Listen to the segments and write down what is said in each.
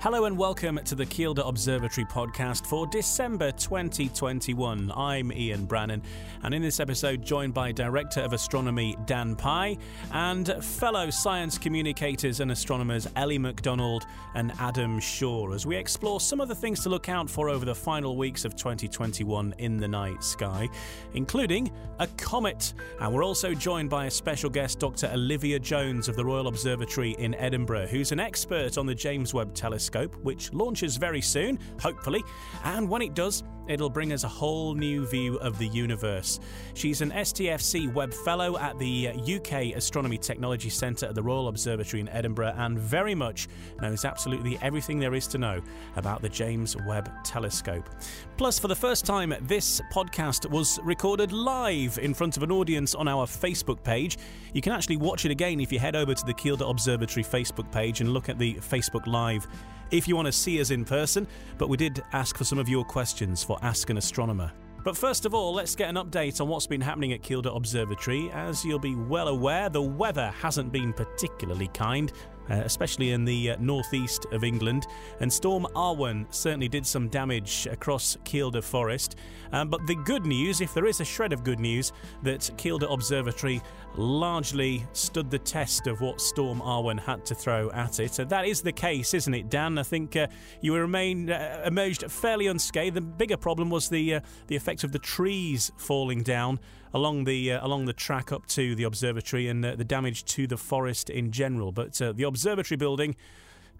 Hello and welcome to the Kielder Observatory podcast for December 2021. I'm Ian Brannan, and in this episode, joined by Director of Astronomy Dan Pye and fellow science communicators and astronomers Ellie Macdonald and Adam Shore as we explore some of the things to look out for over the final weeks of 2021 in the night sky, including a comet. And we're also joined by a special guest, Dr. Olivia Jones of the Royal Observatory in Edinburgh, who's an expert on the James Webb Telescope which launches very soon, hopefully, and when it does, it'll bring us a whole new view of the universe. She's an STFC Webb Fellow at the uh, UK Astronomy Technology Centre at the Royal Observatory in Edinburgh and very much knows absolutely everything there is to know about the James Webb Telescope. Plus, for the first time, this podcast was recorded live in front of an audience on our Facebook page. You can actually watch it again if you head over to the Kielder Observatory Facebook page and look at the Facebook Live if you want to see us in person, but we did ask for some of your questions for Ask an Astronomer. But first of all, let's get an update on what's been happening at Kielder Observatory. As you'll be well aware, the weather hasn't been particularly kind, especially in the uh, northeast of England. And Storm Arwen certainly did some damage across Kielder Forest. Um, but the good news, if there is a shred of good news, that Kielder Observatory largely stood the test of what Storm Arwen had to throw at it. And that is the case, isn't it, Dan? I think uh, you remain uh, emerged fairly unscathed. The bigger problem was the uh, the effect of the trees falling down along the uh, along the track up to the observatory and uh, the damage to the forest in general. But uh, the observatory building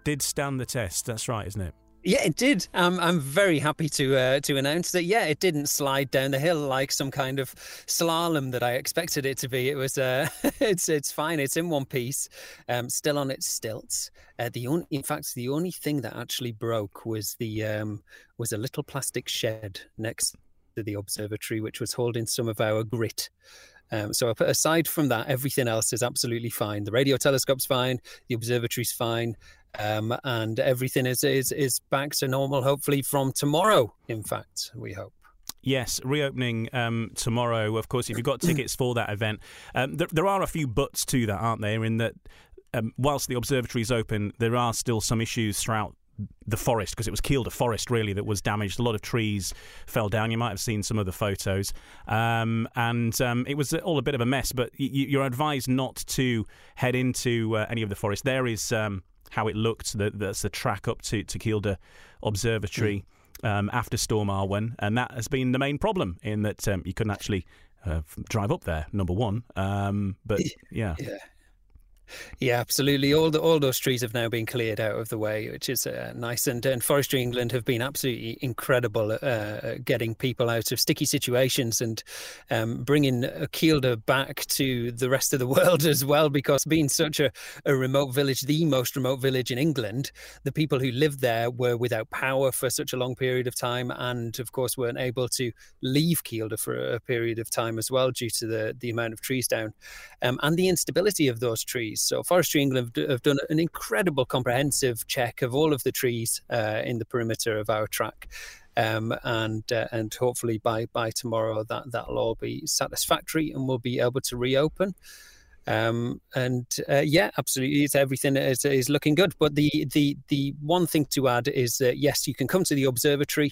did stand the test. That's right, isn't it? Yeah, it did. Um, I'm very happy to uh, to announce that. Yeah, it didn't slide down the hill like some kind of slalom that I expected it to be. It was. Uh, it's it's fine. It's in one piece, um, still on its stilts. Uh, the only, in fact, the only thing that actually broke was the um, was a little plastic shed next to the observatory, which was holding some of our grit. Um, so aside from that, everything else is absolutely fine. The radio telescope's fine, the observatory's fine, um, and everything is, is is back to normal. Hopefully from tomorrow. In fact, we hope. Yes, reopening um, tomorrow. Of course, if you've got tickets for that event, um, there, there, are a few buts to that, aren't there? In that, um, whilst the observatory is open, there are still some issues throughout the forest because it was Kielder Forest really that was damaged. A lot of trees fell down. You might have seen some of the photos, um, and um, it was all a bit of a mess. But you're advised not to head into uh, any of the forest. There is um, how it looked. that's the track up to to Kielder Observatory. Mm. after Storm Arwen, and that has been the main problem in that um, you couldn't actually uh, drive up there. Number one, um, but yeah. yeah. Yeah, absolutely. All the all those trees have now been cleared out of the way, which is uh, nice. And, and Forestry England have been absolutely incredible at uh, getting people out of sticky situations and um, bringing Kielder back to the rest of the world as well. Because being such a, a remote village, the most remote village in England, the people who lived there were without power for such a long period of time, and of course weren't able to leave Kielder for a period of time as well due to the the amount of trees down um, and the instability of those trees. So Forestry England have done an incredible comprehensive check of all of the trees uh, in the perimeter of our track. Um, and uh, and hopefully by by tomorrow that that'll all be satisfactory and we'll be able to reopen. Um, and uh, yeah, absolutely, it's everything is, is looking good. But the the the one thing to add is that yes, you can come to the observatory,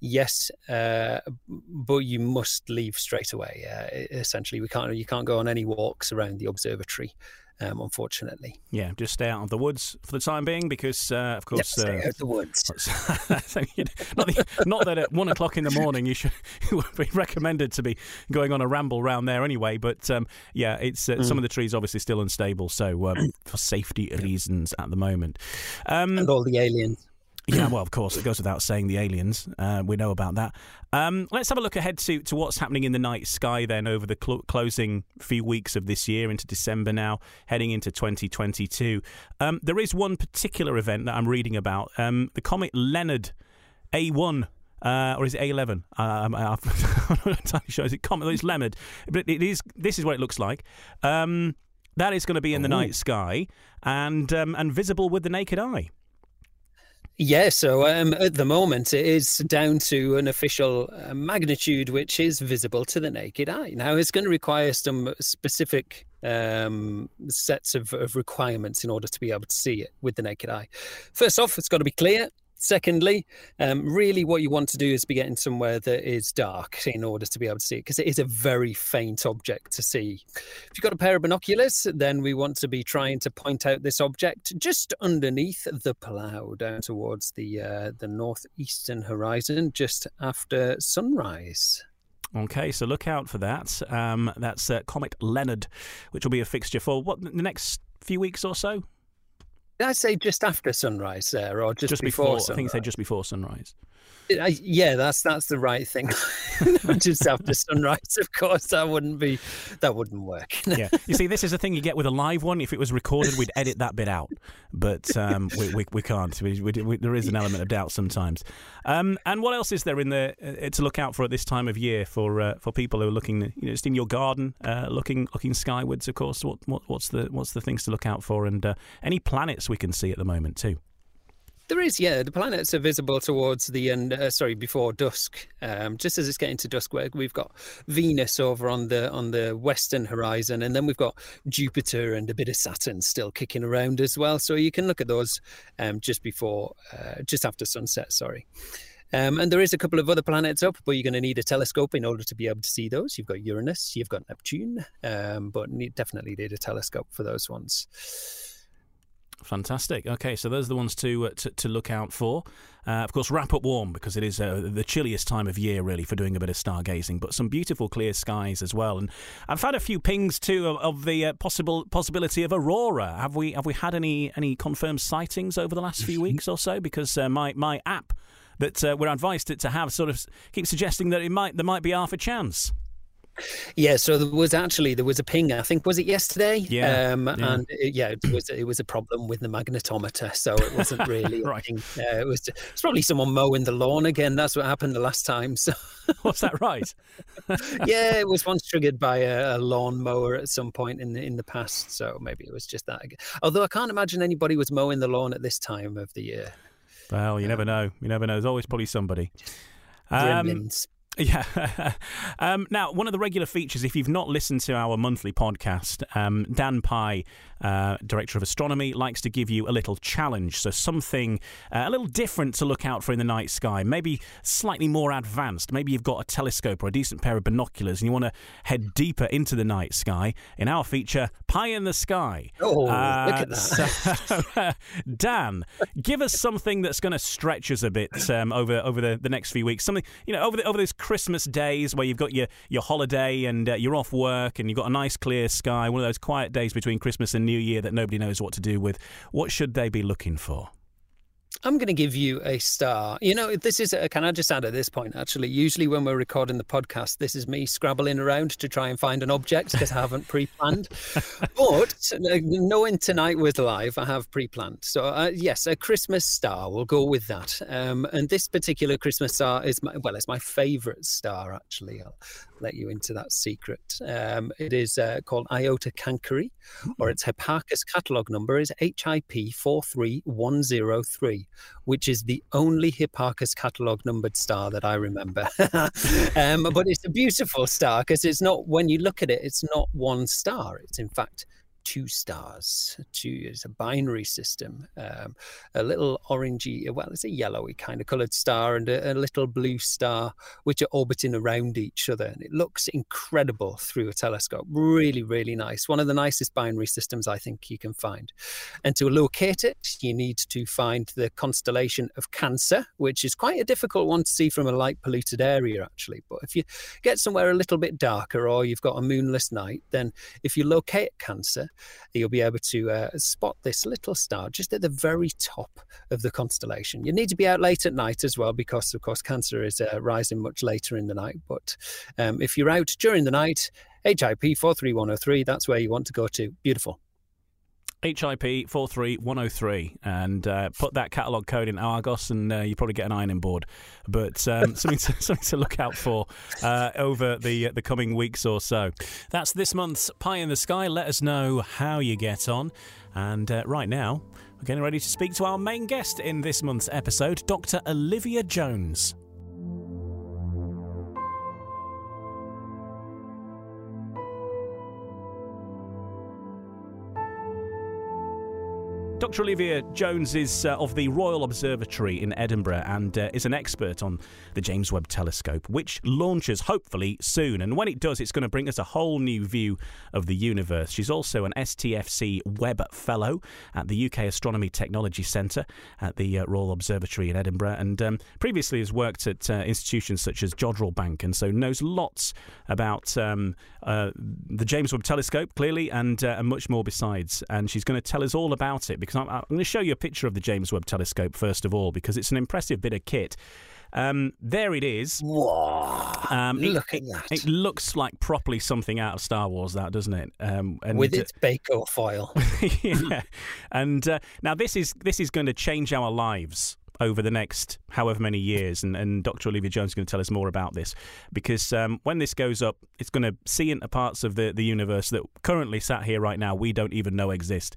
yes, uh, but you must leave straight away. Uh, essentially, we can't you can't go on any walks around the observatory um, unfortunately. Yeah, just stay out of the woods for the time being because, uh, of course, yep, stay uh, out of the woods. not, the, not, that at one o'clock in the morning you should would be recommended to be going on a ramble round there anyway. But um, yeah, it's uh, mm. some of the trees obviously still unstable, so um, for safety reasons at the moment. Um, and all the aliens. Yeah, well, of course, it goes without saying the aliens. Uh, we know about that. Um, let's have a look ahead to, to what's happening in the night sky then over the cl- closing few weeks of this year into December now, heading into 2022. Um, there is one particular event that I'm reading about um, the comet Leonard A1. Uh, or is it A11? Uh, I'm, I'm not entirely sure. Is it comet? It's Leonard, but it is. This is what it looks like. Um, that is going to be in the Ooh. night sky and um, and visible with the naked eye. Yeah, so um, at the moment it is down to an official uh, magnitude which is visible to the naked eye. Now it's going to require some specific um, sets of, of requirements in order to be able to see it with the naked eye. First off, it's got to be clear. Secondly, um, really what you want to do is be getting somewhere that is dark in order to be able to see it because it is a very faint object to see. If you've got a pair of binoculars, then we want to be trying to point out this object just underneath the plough down towards the uh, the northeastern horizon just after sunrise. Okay, so look out for that. Um, that's uh, Comet Leonard, which will be a fixture for what the next few weeks or so. Did I say just after sunrise there, or just, just before? before I think you said just before sunrise. Yeah, that's that's the right thing. Just after sunrise, of course, that wouldn't be that wouldn't work. yeah, you see, this is the thing you get with a live one. If it was recorded, we'd edit that bit out, but um, we, we, we can't. We, we, there is an element of doubt sometimes. Um, and what else is there in the uh, to look out for at this time of year for uh, for people who are looking, you know, just in your garden, uh, looking looking skywards? Of course, what, what what's the what's the things to look out for, and uh, any planets we can see at the moment too. There is, yeah. The planets are visible towards the end. Uh, sorry, before dusk. Um, just as it's getting to dusk, where we've got Venus over on the on the western horizon, and then we've got Jupiter and a bit of Saturn still kicking around as well. So you can look at those um, just before, uh, just after sunset. Sorry. Um, and there is a couple of other planets up, but you're going to need a telescope in order to be able to see those. You've got Uranus, you've got Neptune, um, but definitely need a telescope for those ones. Fantastic. Okay, so those are the ones to uh, to, to, look out for. Uh, of course, wrap up warm because it is uh, the chilliest time of year, really, for doing a bit of stargazing. But some beautiful clear skies as well. And I've had a few pings too of, of the uh, possible possibility of aurora. Have we have we had any any confirmed sightings over the last few weeks or so? Because uh, my my app that uh, we're advised to, to have sort of keeps suggesting that it might there might be half a chance. Yeah, so there was actually there was a ping. I think was it yesterday? Yeah, um, yeah. and it, yeah, it was it was a problem with the magnetometer, so it wasn't really right. Uh, it was it's probably someone mowing the lawn again. That's what happened the last time. So was that right? yeah, it was once triggered by a, a lawn mower at some point in the in the past. So maybe it was just that. Again. Although I can't imagine anybody was mowing the lawn at this time of the year. Well, you um, never know. You never know. There's always probably somebody. Um, yeah. um, now, one of the regular features, if you've not listened to our monthly podcast, um, Dan Pye, uh, Director of Astronomy, likes to give you a little challenge. So, something uh, a little different to look out for in the night sky, maybe slightly more advanced. Maybe you've got a telescope or a decent pair of binoculars and you want to head deeper into the night sky. In our feature, Pie in the Sky. Oh, uh, look at that. So, Dan, give us something that's going to stretch us a bit um, over over the, the next few weeks. Something, you know, over the, over this Christmas days where you've got your, your holiday and uh, you're off work and you've got a nice clear sky, one of those quiet days between Christmas and New Year that nobody knows what to do with, what should they be looking for? I'm going to give you a star. You know, this is, a, can I just add at this point, actually, usually when we're recording the podcast, this is me scrabbling around to try and find an object because I haven't pre planned. but knowing tonight was live, I have pre planned. So, uh, yes, a Christmas star, we'll go with that. Um, and this particular Christmas star is, my, well, it's my favorite star, actually. Let you into that secret. Um, it is uh, called Iota Cancri, or hmm. its Hipparcos catalogue number is HIP 43103, which is the only Hipparcos catalogue numbered star that I remember. um, but it's a beautiful star because it's not, when you look at it, it's not one star. It's in fact two stars. Two is a binary system. Um, a little orangey, well, it's a yellowy kind of coloured star, and a, a, little blue star, which are orbiting around each other. And it looks incredible through a telescope. Really, really nice. One of the nicest binary systems I think you can find. And to locate it, you need to find the constellation of Cancer, which is quite a difficult one to see from a light polluted area, actually. But if you get somewhere a little bit darker or you've got a moonless night, then if you locate Cancer, you'll be able to uh, spot this little star just at the very top of the constellation. You need to be out late at night as well, because of course Cancer is uh, rising much later in the night. But um, if you're out during the night, HIP 43103, that's where you want to go to. Beautiful. HIP 43103 and uh, put that catalogue code in Argos and uh, you probably get an ironing board. But um, something, to, something to look out for uh, over the, uh, the coming weeks or so. That's this month's Pie in the Sky. Let us know how you get on. And uh, right now, we're getting ready to speak to our main guest in this month's episode, Dr. Olivia Jones. Dr. Olivia Jones is uh, of the Royal Observatory in Edinburgh and uh, is an expert on the James Webb Telescope, which launches hopefully soon. And when it does, it's going to bring us a whole new view of the universe. She's also an STFC Webb Fellow at the UK Astronomy Technology Centre at the uh, Royal Observatory in Edinburgh and um, previously has worked at uh, institutions such as Jodrell Bank and so knows lots about um, uh, the James Webb Telescope, clearly, and, uh, and much more besides. And she's going to tell us all about it because I'm, I'm going to show you a picture of the James Webb Telescope first of all because it's an impressive bit of kit. Um, there it is. Wow! Um, Look it, at that. It looks like properly something out of Star Wars, that doesn't it? Um, and, With its Bacofoil. yeah. And uh, now this is this is going to change our lives over the next however many years. And, and Dr. Olivia Jones is going to tell us more about this because um, when this goes up, it's going to see into parts of the, the universe that currently sat here right now we don't even know exist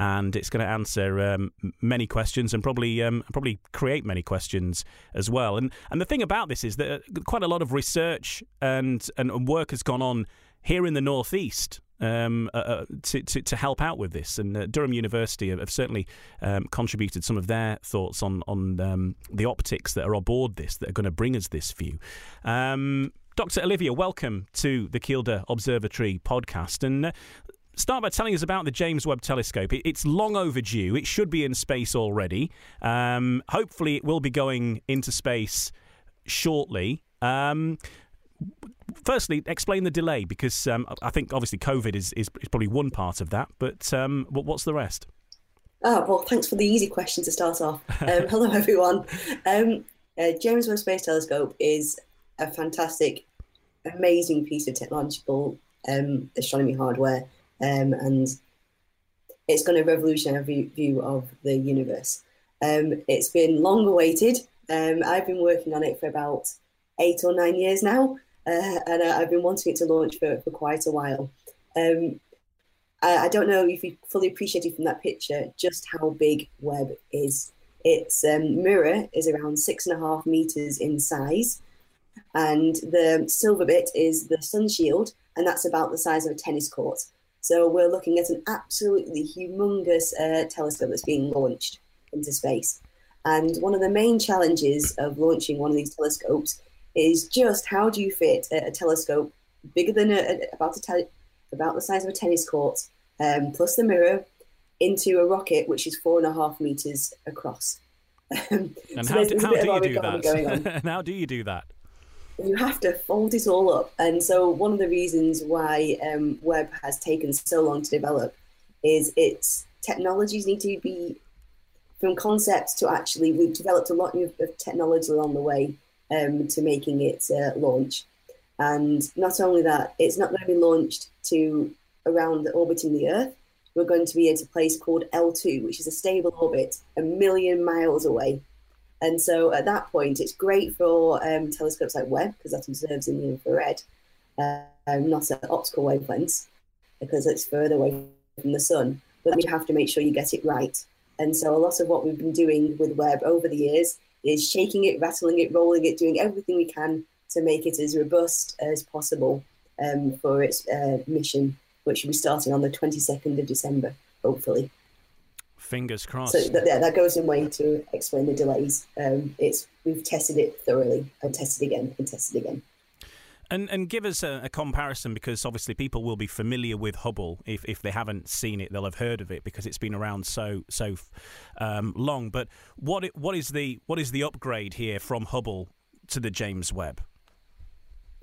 and it's going to answer um, many questions and probably um, probably create many questions as well. And and the thing about this is that uh, quite a lot of research and and work has gone on here in the northeast. Um, uh, uh, to, to, to help out with this, and uh, Durham University have, have certainly um, contributed some of their thoughts on on um, the optics that are aboard this that are going to bring us this view. Um, Dr. Olivia, welcome to the Kielder Observatory podcast. And uh, start by telling us about the James Webb Telescope. it's long overdue. It should be in space already. Um, hopefully, it will be going into space shortly. Um, firstly, explain the delay because um, I think obviously COVID is, is, is, probably one part of that, but um, what's the rest? Oh, well, thanks for the easy question to start off. Um, hello, everyone. Um, uh, James Webb Space Telescope is a fantastic, amazing piece of technological um, astronomy hardware um, and it's going to revolutionise our view of the universe. Um, it's been long awaited. Um, I've been working on it for about eight or nine years now, uh, and I've been wanting it to launch for, for quite a while. Um, I, I, don't know if you fully appreciated from that picture just how big Webb is. Its um, mirror is around six and a half meters in size, and the silver bit is the sun shield, and that's about the size of a tennis court. So we're looking at an absolutely humongous uh, telescope that's being launched into space. And one of the main challenges of launching one of these telescopes is just how do you fit a, a telescope bigger than a, about a te- about the size of a tennis court, um, plus the mirror, into a rocket which is four and a half meters across. and so how, do, how do you do that? and how do you do that? You have to fold it all up. And so, one of the reasons why um, Webb has taken so long to develop is its technologies need to be from concept to actually, we've developed a lot of, technology along the way um, to making it uh, launch. And not only that, it's not going to be launched to around orbiting the Earth. We're going to be at a place called L2, which is a stable orbit a million miles away and so at that point, it's great for um, telescopes like Webb because that observes in the infrared, um, not at optical wavelengths because it's further away from the sun. But you have to make sure you get it right. And so a lot of what we've been doing with Webb over the years is shaking it, rattling it, rolling it, doing everything we can to make it as robust as possible um, for its uh, mission, which will be starting on the 22nd of December, hopefully. Fingers crossed. So that, yeah, that goes in way to explain the delays. Um, it's we've tested it thoroughly and tested again and tested again. And and give us a, a, comparison because obviously people will be familiar with Hubble if, if they haven't seen it they'll have heard of it because it's been around so so um, long. But what what is the what is the upgrade here from Hubble to the James Webb?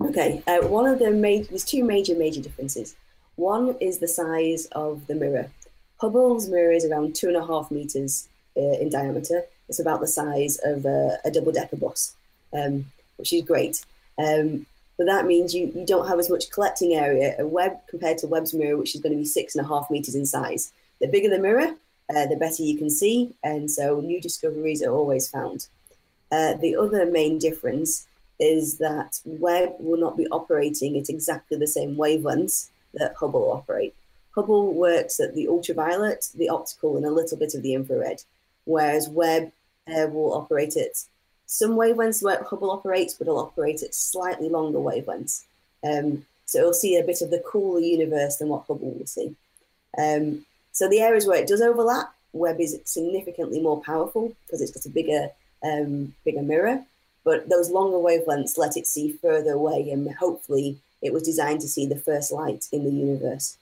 Okay, uh, one of the major there's two major major differences. One is the size of the mirror. Hubble's mirror is around two and a half meters uh, in diameter. It's about the size of a, double decker bus, um, which is great. Um, but that means you, you don't have as much collecting area. A Webb compared to Webb's mirror, which is going to be six and a half meters in size. The bigger the mirror, uh, the better you can see, and so new discoveries are always found. Uh, the other main difference is that Webb will not be operating at exactly the same wavelengths that Hubble operate. Hubble works at the ultraviolet, the optical, and a little bit of the infrared, whereas Webb uh, will operate at some wavelengths where Hubble operates, but it'll operate at slightly longer wavelengths. Um, so it'll see a bit of the cooler universe than what Hubble will see. Um, so the areas where it does overlap Webb is significantly more powerful because it's got a bigger um, bigger mirror. But those longer wavelengths let it see further away, and hopefully, it was designed to see the first light in the universe.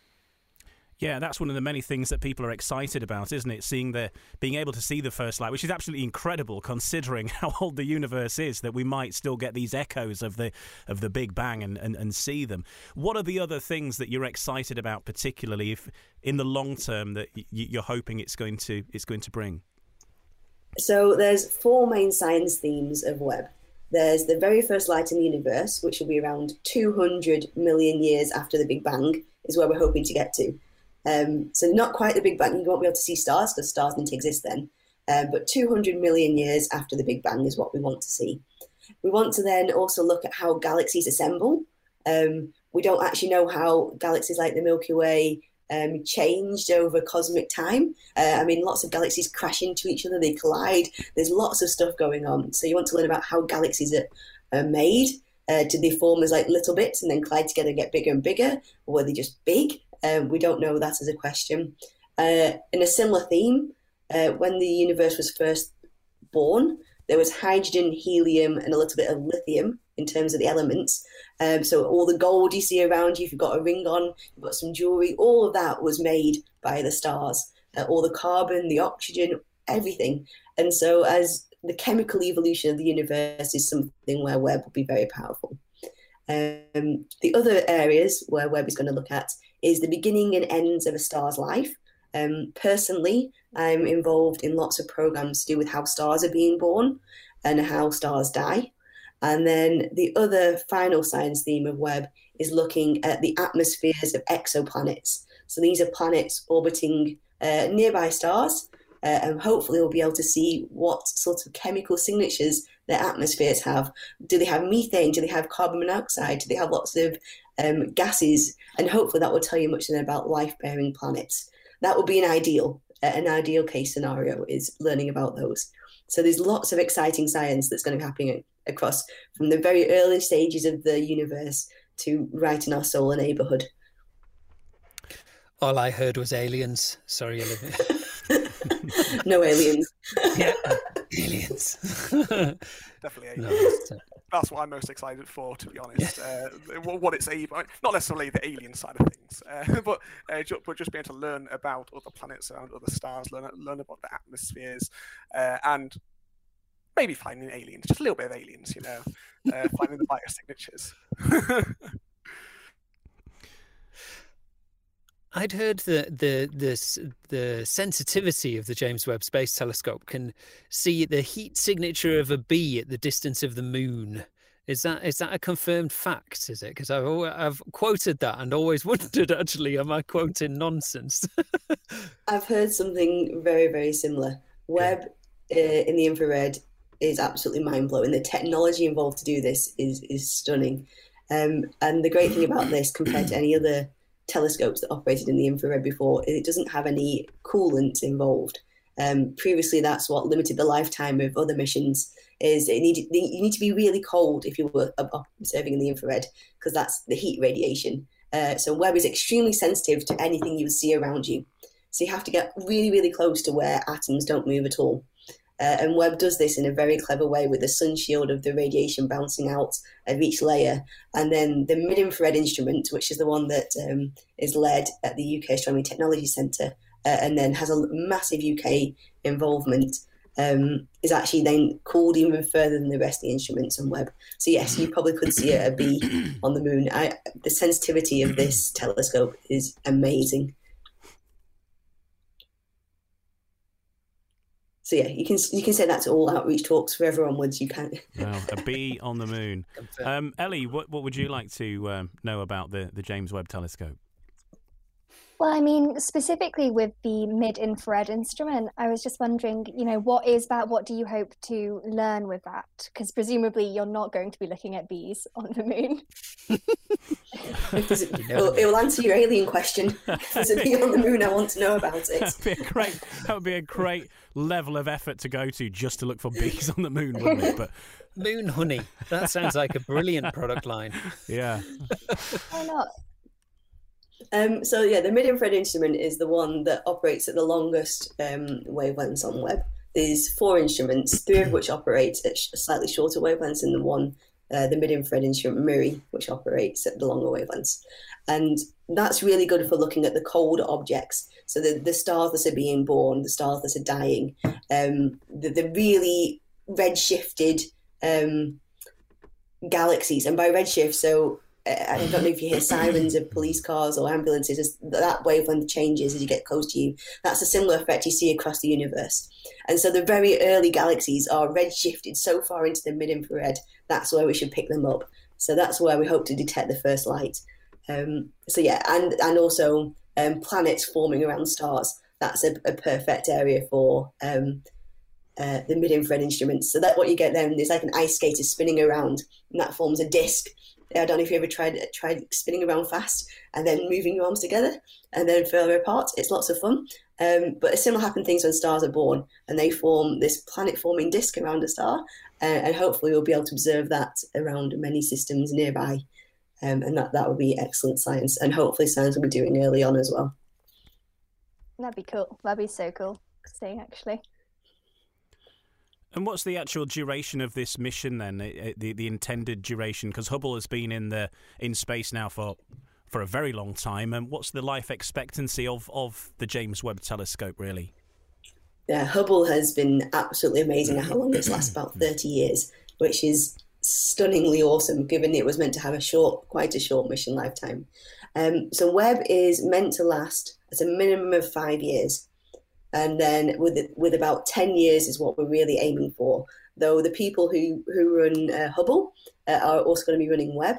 Yeah, that's one of the many things that people are excited about, isn't it? Seeing the being able to see the first light, which is absolutely incredible considering how old the universe is, that we might still get these echoes of the of the Big Bang and, and, and see them. What are the other things that you're excited about, particularly if in the long term that you're hoping it's going to it's going to bring? So there's four main science themes of Webb. There's the very first light in the universe, which will be around 200 million years after the Big Bang, is where we're hoping to get to. Um, so not quite the Big Bang. You won't be able to see stars because stars didn't exist then. Um, but 200 million years after the Big Bang is what we want to see. We want to then also look at how galaxies assemble. Um, we don't actually know how galaxies like the Milky Way um, changed over cosmic time. Uh, I mean, lots of galaxies crash into each other, they collide. There's lots of stuff going on. So you want to learn about how galaxies are, are made. Uh, do they form as like little bits and then collide together and get bigger and bigger, or were they just big? Um, we don't know that as a question. Uh, in a similar theme, uh, when the universe was first born, there was hydrogen, helium, and a little bit of lithium in terms of the elements. Um, so all the gold you see around you, if you've got a ring on, you've got some jewelry, all of that was made by the stars. Uh, all the carbon, the oxygen, everything. And so as the chemical evolution of the universe is something where Webb will be very powerful. Um, the other areas where Webb is going to look at is the beginning and ends of a star's life. Um, personally, I'm involved in lots of programs to do with how stars are being born and how stars die. And then the other final science theme of Webb is looking at the atmospheres of exoplanets. So these are planets orbiting uh, nearby stars, uh, and hopefully we'll be able to see what sort of chemical signatures their atmospheres have. Do they have methane? Do they have carbon monoxide? Do they have lots of um, gases? And hopefully that will tell you much then about life-bearing planets. That would be an ideal, uh, an ideal case scenario is learning about those. So there's lots of exciting science that's going to be happening across from the very early stages of the universe to right in our solar neighborhood. All I heard was aliens. Sorry, Olivia. no aliens. yeah, aliens. Definitely aliens. No, that's what I'm most excited for, to be honest. Uh, what it's able, not necessarily the alien side of things, uh, but uh, just, but just being able to learn about other planets around other stars, learn learn about the atmospheres, uh, and maybe finding aliens, just a little bit of aliens, you know, uh, finding the biosignatures. I'd heard that the the the sensitivity of the James Webb Space Telescope can see the heat signature of a bee at the distance of the moon. Is that is that a confirmed fact? Is it? Because I've I've quoted that and always wondered actually, am I quoting nonsense? I've heard something very very similar. Webb uh, in the infrared is absolutely mind blowing. The technology involved to do this is is stunning. Um, and the great thing about this, compared to any other telescopes that operated in the infrared before, it doesn't have any coolant involved. Um, previously, that's what limited the lifetime of other missions. Is it need you need to be really cold if you were observing in the infrared because that's the heat radiation. Uh, so Webb is extremely sensitive to anything you see around you. So you have to get really, really close to where atoms don't move at all. Uh, and Webb does this in a very clever way with the sun shield of the radiation bouncing out of each layer. And then the mid infrared instrument, which is the one that um, is led at the UK Astronomy Technology Centre uh, and then has a massive UK involvement, um, is actually then cooled even further than the rest of the instruments on Webb. So, yes, you probably could see a bee on the moon. I, the sensitivity of this telescope is amazing. So yeah, you can you can say that to all outreach talks forever onwards. You can. well, a bee on the moon. Um, Ellie, what what would you like to um, know about the the James Webb Telescope? Well, I mean, specifically with the mid infrared instrument, I was just wondering, you know, what is that? What do you hope to learn with that? Because presumably you're not going to be looking at bees on the moon. it, will, it will answer your alien question. If there's a bee on the moon, I want to know about it. That'd be a great, that would be a great level of effort to go to just to look for bees on the moon, wouldn't it? But moon honey. That sounds like a brilliant product line. Yeah. Why not? Um, so yeah, the mid-infrared instrument is the one that operates at the longest um, wavelengths on Webb. There's four instruments, three of which operate at slightly shorter wavelengths, and the one, uh, the mid-infrared instrument MIRI, which operates at the longer wavelengths. And that's really good for looking at the cold objects. So the, the stars that are being born, the stars that are dying, um, the, the really redshifted um, galaxies. And by redshift, so I don't know if you hear sirens of police cars or ambulances, that wavelength changes as you get close to you. That's a similar effect you see across the universe. And so the very early galaxies are redshifted so far into the mid infrared, that's where we should pick them up. So that's where we hope to detect the first light. Um, so yeah, and and also um, planets forming around stars. That's a, a perfect area for um, uh, the mid-infrared instruments. So that what you get then is like an ice skater spinning around, and that forms a disc. I don't know if you ever tried tried spinning around fast and then moving your arms together and then further apart. It's lots of fun. Um, but a similar happen things when stars are born and they form this planet-forming disk around a star, uh, and hopefully we'll be able to observe that around many systems nearby um, and that, that would be excellent science. And hopefully, science will be doing early on as well. That'd be cool. That'd be so cool to see, actually. And what's the actual duration of this mission then? The the intended duration, because Hubble has been in the in space now for for a very long time. And what's the life expectancy of of the James Webb Telescope really? Yeah, Hubble has been absolutely amazing. How long it's lasted? About thirty years, which is stunningly awesome, given it was meant to have a short, quite a short mission lifetime. Um, so Webb is meant to last at a minimum of five years, and then with with about ten years is what we're really aiming for. Though the people who who run uh, Hubble uh, are also going to be running Webb,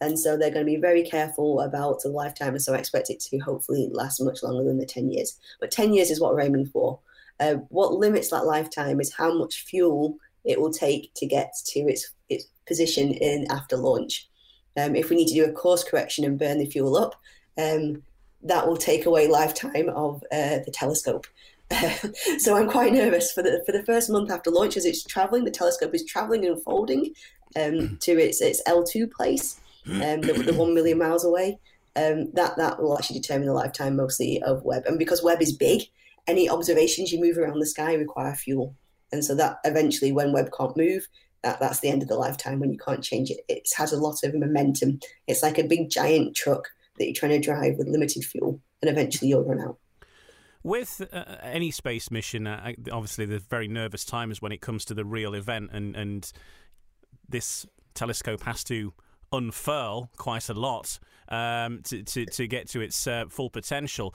and so they're going to be very careful about the lifetime. And so I expect it to hopefully last much longer than the ten years. But ten years is what we're aiming for. Uh, what limits that lifetime is how much fuel it will take to get to its its position in after launch. Um, if we need to do a course correction and burn the fuel up, um, that will take away lifetime of uh, the telescope. so I'm quite nervous for the for the first month after launch as it's traveling. The telescope is traveling and folding um, to its its L2 place, um, the, the, one million miles away. Um, that that will actually determine the lifetime mostly of Webb. And because Webb is big, any observations you move around the sky require fuel. And so that eventually, when Webb can't move, that, that's the end of the lifetime when you can't change it. It has a lot of momentum. It's like a big giant truck that you're trying to drive with limited fuel, and eventually you'll run out. With uh, any space mission, uh, obviously the very nervous times when it comes to the real event, and, and this telescope has to unfurl quite a lot um, to, to, to get to its uh, full potential.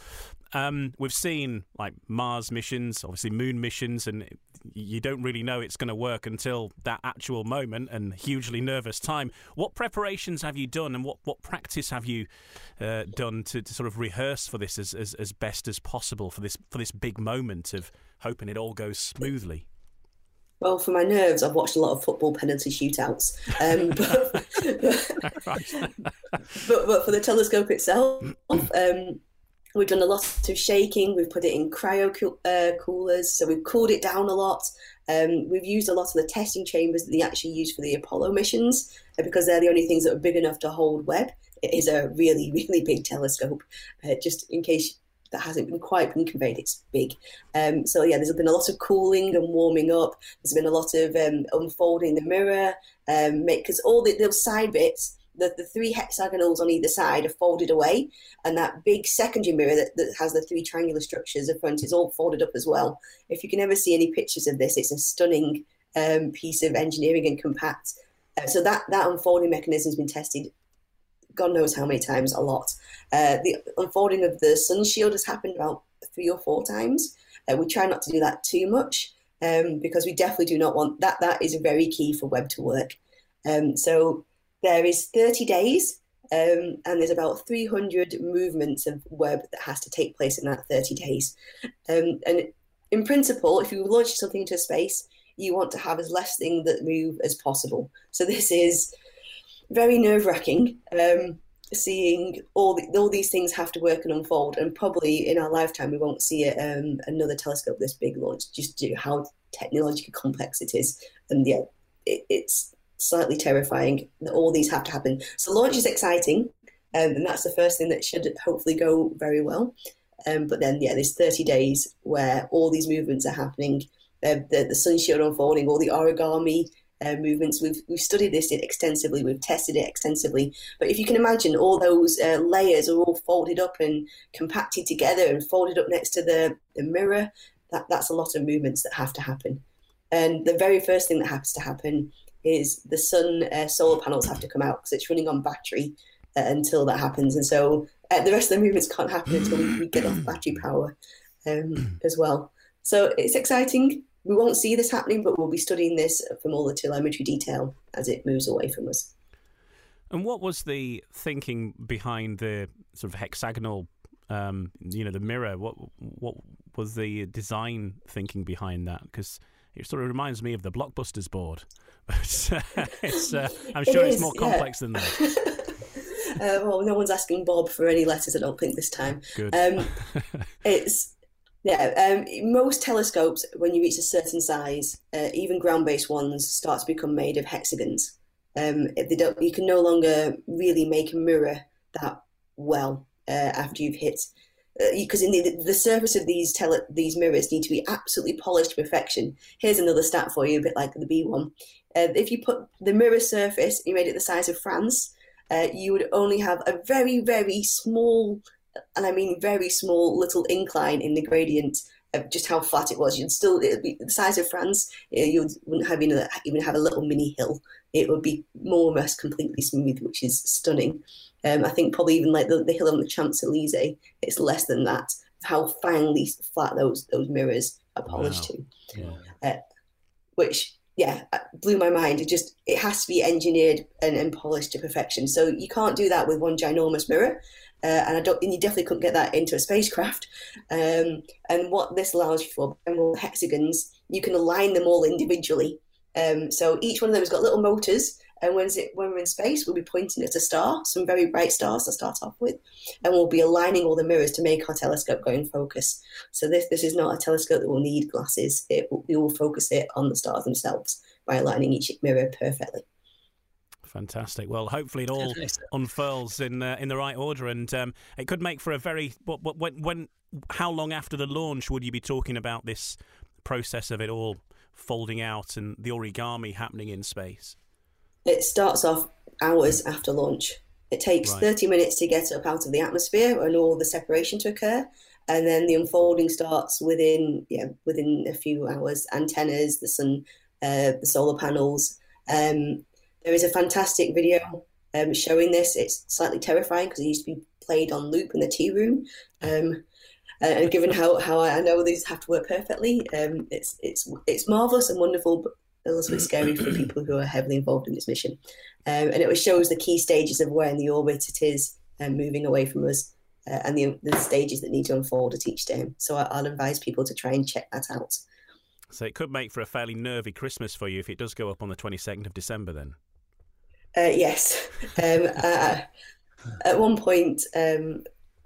Um, we've seen like Mars missions, obviously moon missions, and you don't really know it's going to work until that actual moment and hugely nervous time. What preparations have you done, and what, what practice have you uh, done to, to sort of rehearse for this as, as, as best as possible for this for this big moment of hoping it all goes smoothly? Well, for my nerves, I've watched a lot of football penalty shootouts. Um, but, but, but, for the telescope itself, um, We've done a lot of shaking. We've put it in cryo uh, coolers, so we've cooled it down a lot. Um, we've used a lot of the testing chambers that they actually used for the Apollo missions uh, because they're the only things that are big enough to hold Webb. It is a really, really big telescope. Uh, just in case that hasn't been quite been conveyed, it's big. Um, so yeah, there's been a lot of cooling and warming up. There's been a lot of um, unfolding the mirror, because um, all the, those side bits the, the three hexagonals on either side are folded away, and that big secondary mirror that, that has the three triangular structures in front is all folded up as well. If you can ever see any pictures of this, it's a stunning um, piece of engineering and compact. Uh, so that that unfolding mechanism has been tested, God knows how many times, a lot. Uh, the unfolding of the sun shield has happened about three or four times. Uh, we try not to do that too much um, because we definitely do not want that. That is very key for Webb to work. Um, so there is 30 days um, and there's about 300 movements of Webb that has to take place in that 30 days. Um, and in principle, if you launch something into space, you want to have as less things that move as possible. So this is very nerve wracking. Um, seeing all the, all these things have to work and unfold, and probably in our lifetime we won't see um, another telescope this big launch just due how technologically complex it is. And yeah, it, it's slightly terrifying that all these have to happen. So launch is exciting. Um, and that's the first thing that should hopefully go very well. Um, but then, yeah, there's 30 days where all these movements are happening. Uh, the, the sun shield unfolding, all the origami uh, movements. We've, we've studied this extensively, we've tested it extensively. But if you can imagine, all those uh, layers are all folded up and compacted together and folded up next to the, the mirror. That, that's a lot of movements that have to happen. And the very first thing that has to happen is the sun uh, solar panels have to come out because it's running on battery uh, until that happens. And so uh, the rest of the movements can't happen until we, we get off battery power um, as well. So it's exciting we won't see this happening, but we'll be studying this from all the telemetry detail as it moves away from us. And what was the thinking behind the sort of hexagonal, um, you know, the mirror? What what was the design thinking behind that? Because it sort of reminds me of the Blockbusters board. It's, it's uh, I'm sure it is, it's more complex yeah. than that. uh, well, no one's asking Bob for any letters, I don't think, this time. Good. Um, it's yeah, um, most telescopes, when you reach a certain size, uh, even ground-based ones, start to become made of hexagons. Um, they don't, you can no longer really make a mirror that well uh, after you've hit, because uh, the, the surface of these tele, these mirrors need to be absolutely polished to perfection. Here's another stat for you, a bit like the B one. Uh, if you put the mirror surface, you made it the size of France, uh, you would only have a very, very small and I mean very small little incline in the gradient of just how flat it was. You'd still it'd be the size of France. You wouldn't have even, even have a little mini hill. It would be more or less completely smooth, which is stunning. Um, I think probably even like the, the hill on the Champs Elysees, it's less than that. How finely flat those those mirrors are polished wow. to, yeah. uh, which yeah uh, blew my mind. It just it has to be engineered and, and polished to perfection. So you can't do that with one ginormous mirror. Uh, and I don't, and you definitely couldn't get that into a spacecraft. Um, and what this allows you for, emerald hexagons, you can align them all individually. Um, so each one of them has got little motors, and when, it, when we're in space, we'll be pointing at a star, some very bright stars to start off with, and we'll be aligning all the mirrors to make our telescope go in focus. So this this is not a telescope that will need glasses. It we will focus it on the stars themselves by aligning each mirror perfectly. Fantastic. Well, hopefully it all unfurls in uh, in the right order, and um, it could make for a very. But, but when, when, how long after the launch would you be talking about this process of it all folding out and the origami happening in space? It starts off hours after launch. It takes right. 30 minutes to get up out of the atmosphere and all the separation to occur. And then the unfolding starts within yeah, within a few hours. Antennas, the sun, uh, the solar panels, um, there is a fantastic video um, showing this. It's slightly terrifying because it used to be played on loop in the tea room. Um, and given how, how I know these have to work perfectly, um, it's it's it's marvelous and wonderful, but a little bit scary for people who are heavily involved in this mission. Um, and it shows the key stages of where in the orbit it is um, moving away from us, uh, and the, the stages that need to unfold at each day. So I, I'll advise people to try and check that out. So it could make for a fairly nervy Christmas for you if it does go up on the twenty second of December. Then. Uh, yes. Um, uh, at one point, um,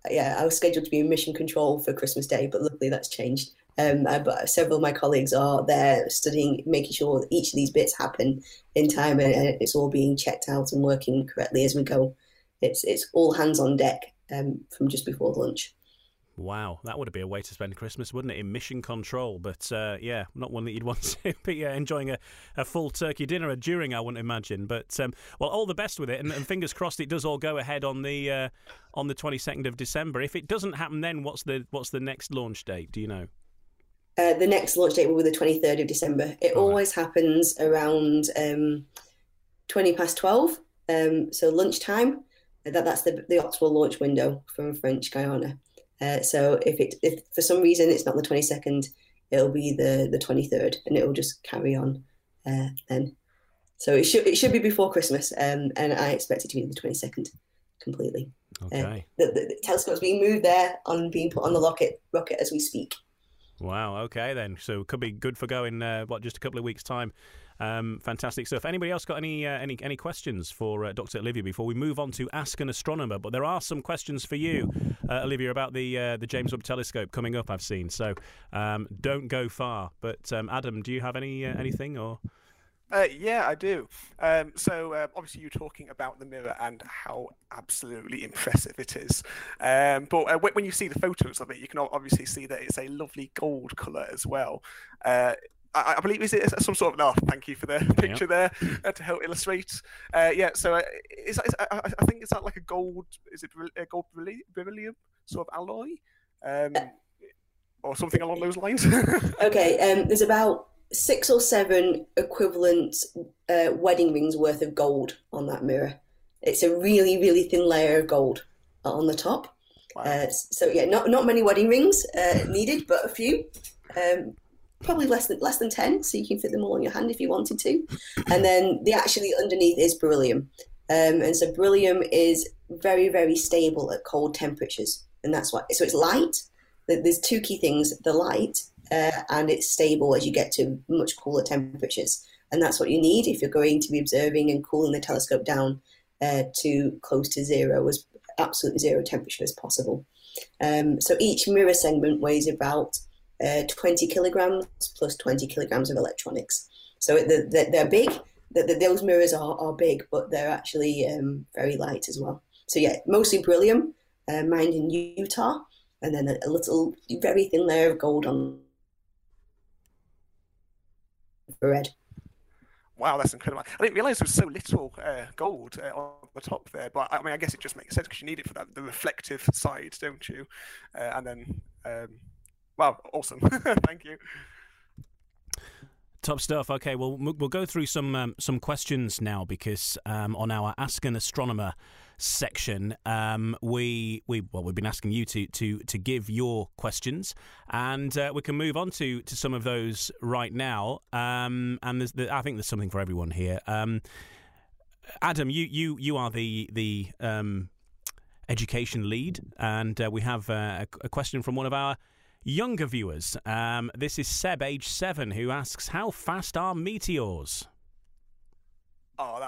yeah, I was scheduled to be in mission control for Christmas Day, but luckily that's changed. Um, uh, but several of my colleagues are there studying, making sure each of these bits happen in time, and, and, it's all being checked out and working correctly as we go. It's it's all hands on deck um, from just before lunch. Wow, that would be a way to spend Christmas, wouldn't it? In mission control, but uh, yeah, not one that you'd want to be uh, enjoying a, a full turkey dinner during. I wouldn't imagine, but um, well, all the best with it, and, and, fingers crossed it does all go ahead on the uh, on the twenty second of December. If it doesn't happen, then what's the what's the next launch date? Do you know? Uh, the next launch date will be the twenty third of December. It all always right. happens around um, twenty past twelve, um, so lunchtime. That that's the the optimal launch window from French Guiana. Uh, so if it if for some reason it's not the 22nd, it'll be the the 23rd, and it will just carry on uh, then. So it should it should be before Christmas, um, and I expect it to be the 22nd completely. Uh, okay. Uh, the, the, the telescope's being moved there on being put on the rocket rocket as we speak. Wow. Okay, then. So it could be good for going. Uh, what just a couple of weeks time um, fantastic stuff. Anybody else got any uh, any any questions for uh, Dr. Olivia before we move on to Ask an Astronomer? But there are some questions for you, uh, Olivia, about the uh, the James Webb Telescope coming up. I've seen, so um, don't go far. But um, Adam, do you have any uh, anything or? Uh, yeah, I do. Um, so uh, obviously, you're talking about the mirror and how absolutely impressive it is. Um, but uh, when you see the photos of it, you can obviously see that it's a lovely gold color as well. Uh, I, I, believe is it some sort of no. Thank you for the picture yep. there uh, to help illustrate. Uh, yeah, so is, is, I, I, think is that like a gold? Is it a gold beryllium sort of alloy? Um, or something along those lines. okay, um, there's about six or seven equivalent uh, wedding rings worth of gold on that mirror. It's a really, really thin layer of gold on the top. Wow. Uh, so yeah, not not many wedding rings uh, needed, but a few. Um, probably less than less than ten, so you can fit them all on your hand if you wanted to. And then the actually underneath is beryllium, um, and so beryllium is very, very stable at cold temperatures, and that's why. So it's light. There's two key things: the light uh, and it's stable as you get to much cooler temperatures. And that's what you need if you're going to be observing and cooling the telescope down uh, to close to zero, as absolutely zero temperature as possible. Um, so each mirror segment weighs about uh, 20 kilograms plus 20 kilograms of electronics. So they're, they're big. those mirrors are, are big, but they're actually um, very light as well. So yeah, mostly beryllium, uh, mined in Utah, and then a, a little very thin layer of gold on red. Wow, that's incredible. I didn't realize there was so little uh, gold uh, on the top there, but I mean, I guess it just makes sense because you need it for that the reflective side, don't you? Uh, and then, um, wow, awesome. Thank you. Top stuff. Okay, well, we'll go through some um, some questions now because um, on our Ask an Astronomer section, um, we we well we've been asking you to to to give your questions, and uh, we can move on to to some of those right now. Um, and there's, I think there's something for everyone here. Um, Adam, you you you are the the um, education lead, and uh, we have uh, a, a, question from one of our younger viewers. Um, this is Seb, age seven, who asks, "How fast are meteors?"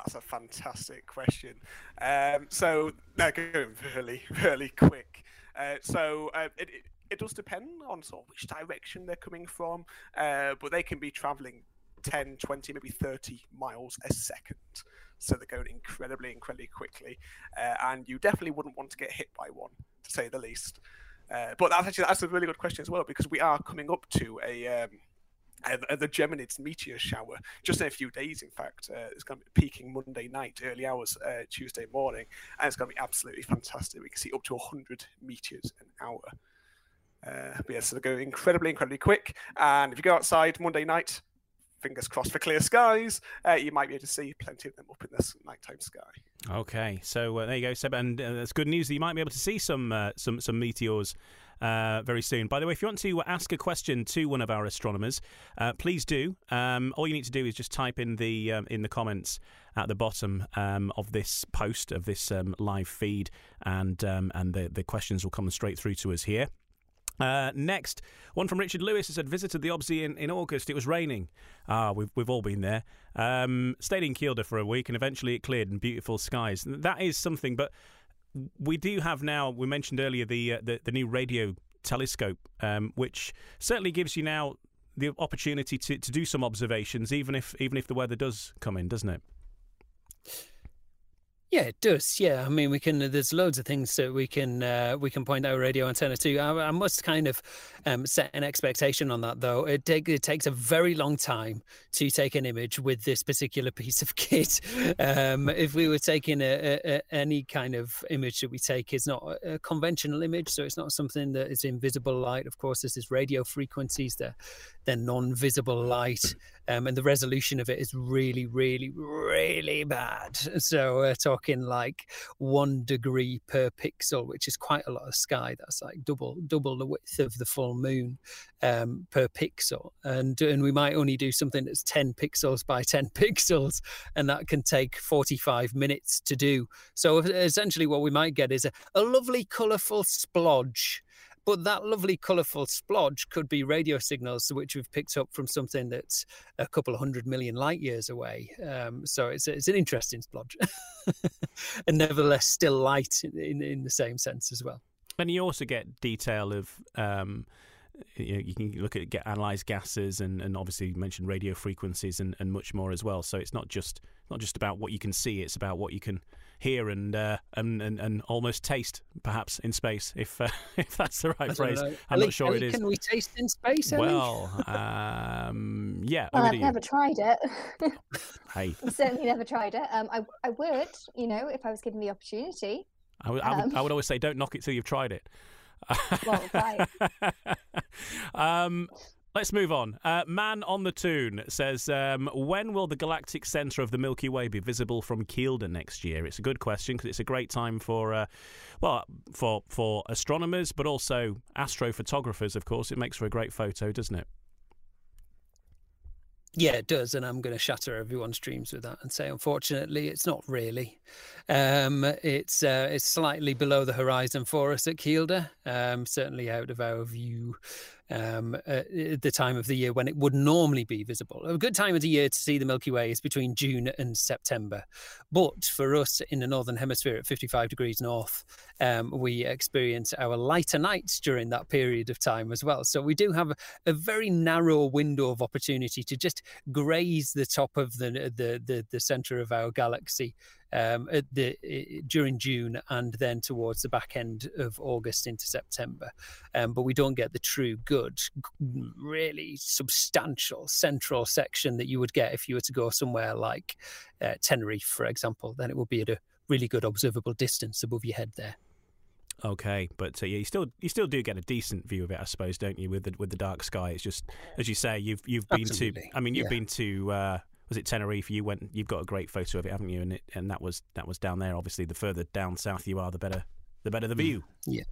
That's a fantastic question. Um, so they're going really, really quick. Uh, so uh, it, it, it, does depend on sort of which direction they're coming from, uh, but they can be traveling 10, 20, maybe 30 miles a second. So they're going incredibly, incredibly quickly. Uh, and you definitely wouldn't want to get hit by one, to say the least. Uh, but that's actually that's a really good question as well because we are coming up to a um, uh, the Geminids meteor shower just in a few days. In fact, uh, it's going to be peaking Monday night, early hours uh, Tuesday morning, and it's going to be absolutely fantastic. We can see up to 100 meteors an hour. Uh, but yeah, so they go incredibly, incredibly quick. And if you go outside Monday night, fingers crossed for clear skies, uh, you might be able to see plenty of them up in the nighttime sky. Okay, so uh, there you go, Seb, and that's good news that you might be able to see some some some meteors uh, very soon. By the way, if you want to ask a question to one of our astronomers, uh, please do. Um, all you need to do is just type in the um, in the comments at the bottom um, of this post of this um, live feed, and um, and the the questions will come straight through to us here. Uh, next, one from Richard Lewis has said, visited the Obsie in, in August. It was raining. Ah, we've, we've all been there. Um, stayed in Kielder for a week and eventually it cleared and beautiful skies. That is something, but we do have now. We mentioned earlier the uh, the, the, new radio telescope, um, which certainly gives you now the opportunity to, to do some observations, even if even if the weather does come in, doesn't it? Yeah, it does. Yeah, I mean, we can. There's loads of things that we can uh, we can point our radio antenna to. I, I must kind of um, set an expectation on that, though. It, take, it takes a very long time to take an image with this particular piece of kit. Um, if we were taking a, a, any kind of image that we take, it's not a conventional image, so it's not something that is invisible light. Of course, this is radio frequencies. They're they're non-visible light, um, and the resolution of it is really, really, really bad. So we're talking like one degree per pixel, which is quite a lot of sky. That's like double double the width of the full moon um, per pixel, and and we might only do something that's ten pixels by ten pixels, and that can take forty-five minutes to do. So essentially, what we might get is a, a lovely, colourful splodge but that lovely, colourful splodge could be radio signals which we've picked up from something that's a couple of hundred million light years away. Um, so it's, it's an interesting splodge, and nevertheless still light in, in, in, the same sense as well. And you also get detail of. Um, you, know, you can look at get analyze gases and, and obviously you mentioned radio frequencies and, and much more as well. So it's not just not just about what you can see; it's about what you can hear and uh, and, and, and almost taste, perhaps in space, if uh, if that's the right phrase. I'm Ellie, not sure Ellie, it is. Can we taste in space? Ellie? Well, um, yeah. Well, I've never tried it. Hey, I've certainly never tried it. Um, I I would, you know, if I was given the opportunity. I would, I, would, Um. I would always say, don't knock it till you've tried it. Well, right. um, let's move on. Uh, Man on the Toon says, um, when will the galactic centre of the Milky Way be visible from Kielder next year? It's a good question because it's a great time for, uh, well, for for astronomers, but also astrophotographers. Of course, it makes for a great photo, doesn't it? Yeah, it does, and I'm going to shatter everyone's dreams with that and say, unfortunately, it's not really. Um, it's uh, it's slightly below the horizon for us at Kielder, um, certainly out of our view. Um, at the time of the year when it would normally be visible. A good time of the year to see the Milky Way is between June and September, but for us in the northern hemisphere at 55 degrees north, um, we experience our lighter nights during that period of time as well. So we do have a, a very narrow window of opportunity to just graze the top of the the the, the center of our galaxy um, at the during June and then towards the back end of August into September. Um, but we don't get the true good, really substantial central section that you would get if you were to go somewhere like uh, Tenerife, for example. Then it would be at a really good observable distance above your head there. Okay, but uh, yeah, you still you still do get a decent view of it, I suppose, don't you? With the with the dark sky, it's just as you say, you've you've been to. I mean, you've yeah. been to. Uh, was it Tenerife? You went. You've got a great photo of it, haven't you? And it, and that was that was down there. Obviously, the further down south you are, the better the better the mm. view. Yeah,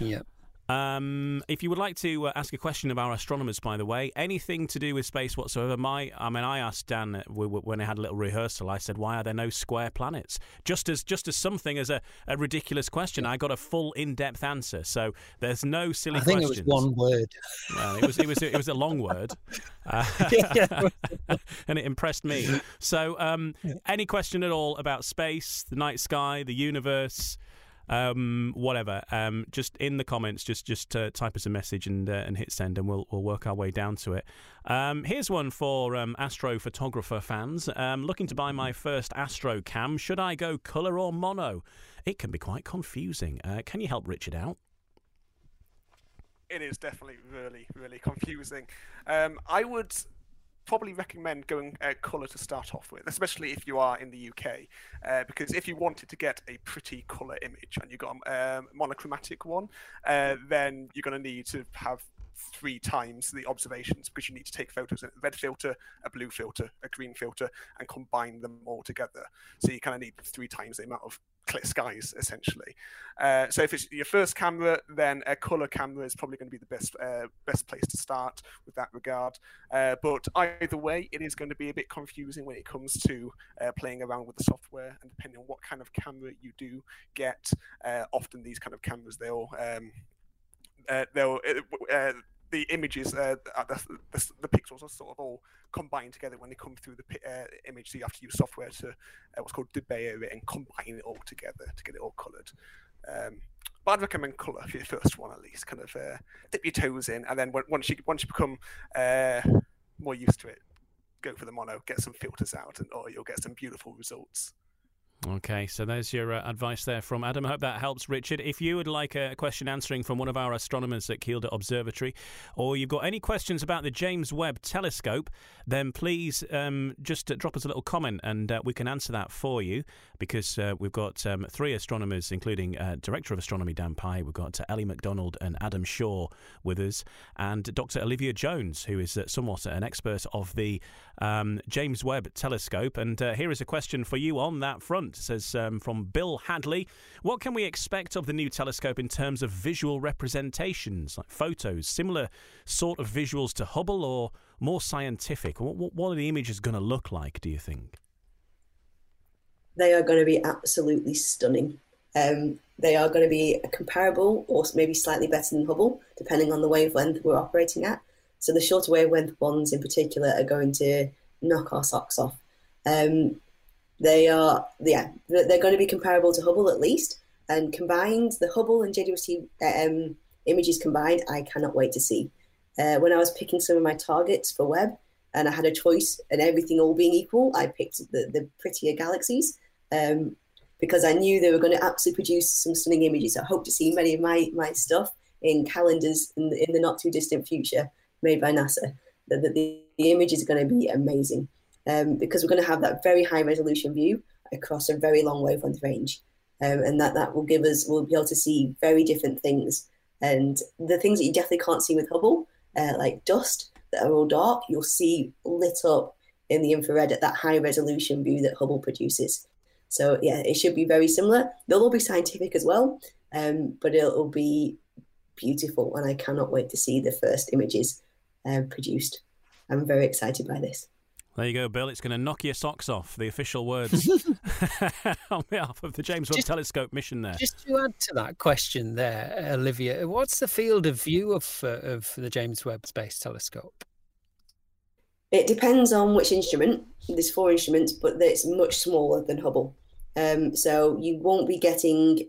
yeah. Um, if you would like to uh, ask a question of our astronomers, by the way, anything to do with space whatsoever, my I mean, I asked Dan uh, when I had a little rehearsal. I said, "Why are there no square planets?" Just as just as something as a, a ridiculous question, I got a full in depth answer. So there's no silly I think questions. it was one word. Well, it was it was it was a long word, uh, and it impressed me. So, um, any question at all about space, the night sky, the universe, um, whatever, um, just in the comments, just just uh, type us a message and uh, and hit send, and we'll we'll work our way down to it. Um, here's one for um, astrophotographer fans um, looking to buy my first Astro Cam. Should I go color or mono? It can be quite confusing. Uh, can you help Richard out? it is definitely really, really confusing. Um, I would probably recommend going uh, colour to start off with, especially if you are in the UK, uh, because if you wanted to get a pretty colour image and you got a um, monochromatic one, uh, then you're going to need to have three times the observations because you need to take photos in a red filter, a blue filter, a green filter, and combine them all together. So you kind of need three times the amount of clear skies essentially. Uh, so if it's your first camera, then a color camera is probably going to be the best uh, best place to start with that regard. Uh, but either way, it is going to be a bit confusing when it comes to uh, playing around with the software and depending on what kind of camera you do get. Uh, often these kind of cameras they'll um, uh, they'll uh, uh, the images, uh, the, the, the pixels are sort of all combined together when they come through the uh, image. So you have to use software to uh, what's called debayer it and combine it all together to get it all coloured. Um, but I'd recommend colour for your first one at least. Kind of uh, dip your toes in, and then once you once you become uh, more used to it, go for the mono, get some filters out, and or you'll get some beautiful results. Okay, so there's your uh, advice there from Adam. I hope that helps, Richard. If you would like a question answering from one of our astronomers at Kielder Observatory, or you've got any questions about the James Webb Telescope, then please um, just uh, drop us a little comment and uh, we can answer that for you because uh, we've got um, three astronomers, including uh, Director of Astronomy Dan Pye, we've got uh, Ellie MacDonald and Adam Shore with us, and Dr. Olivia Jones, who is somewhat an expert of the um, James Webb Telescope. And here is a question for you on that front. Says um, from Bill Hadley What can we expect of the new telescope in terms of visual representations, like photos, similar sort of visuals to Hubble or more scientific? What, what, what are the images going to look like, do you think? They are going to be absolutely stunning. Um, they are going to be comparable or maybe slightly better than Hubble, depending on the wavelength we're operating at. So the shorter wavelength ones in particular are going to knock our socks off. Um, they are, yeah, they're going to be comparable to Hubble at least. And combined, the Hubble and JWST um, images combined, I cannot wait to see. uh, when I was picking some of my targets for Webb, and I had a choice, and everything all being equal, I picked the, the prettier galaxies um, because I knew they were going to absolutely produce some stunning images. I hope to see many of my, my stuff in calendars in the, in the not too distant future made by NASA. The, the, the images are going to be amazing um, because we're going to have that very high resolution view across a very long wavelength range. Um, and that, that will give us, we'll be able to see very different things. And the things that you definitely can't see with Hubble, uh, like dust that are all dark, you'll see lit up in the infrared at that high resolution view that Hubble produces. So yeah, it should be very similar. They'll all be scientific as well, um, but it'll be beautiful, and I cannot wait to see the first images uh, produced. I'm very excited by this. There you go, Bill. It's going to knock your socks off. The official words on behalf of the James Webb Telescope mission. There. Just to add to that question, there, Olivia, what's the field of view of uh, of the James Webb Space Telescope? It depends on which instrument. There's four instruments, but it's much smaller than Hubble. Um, so you won't be getting.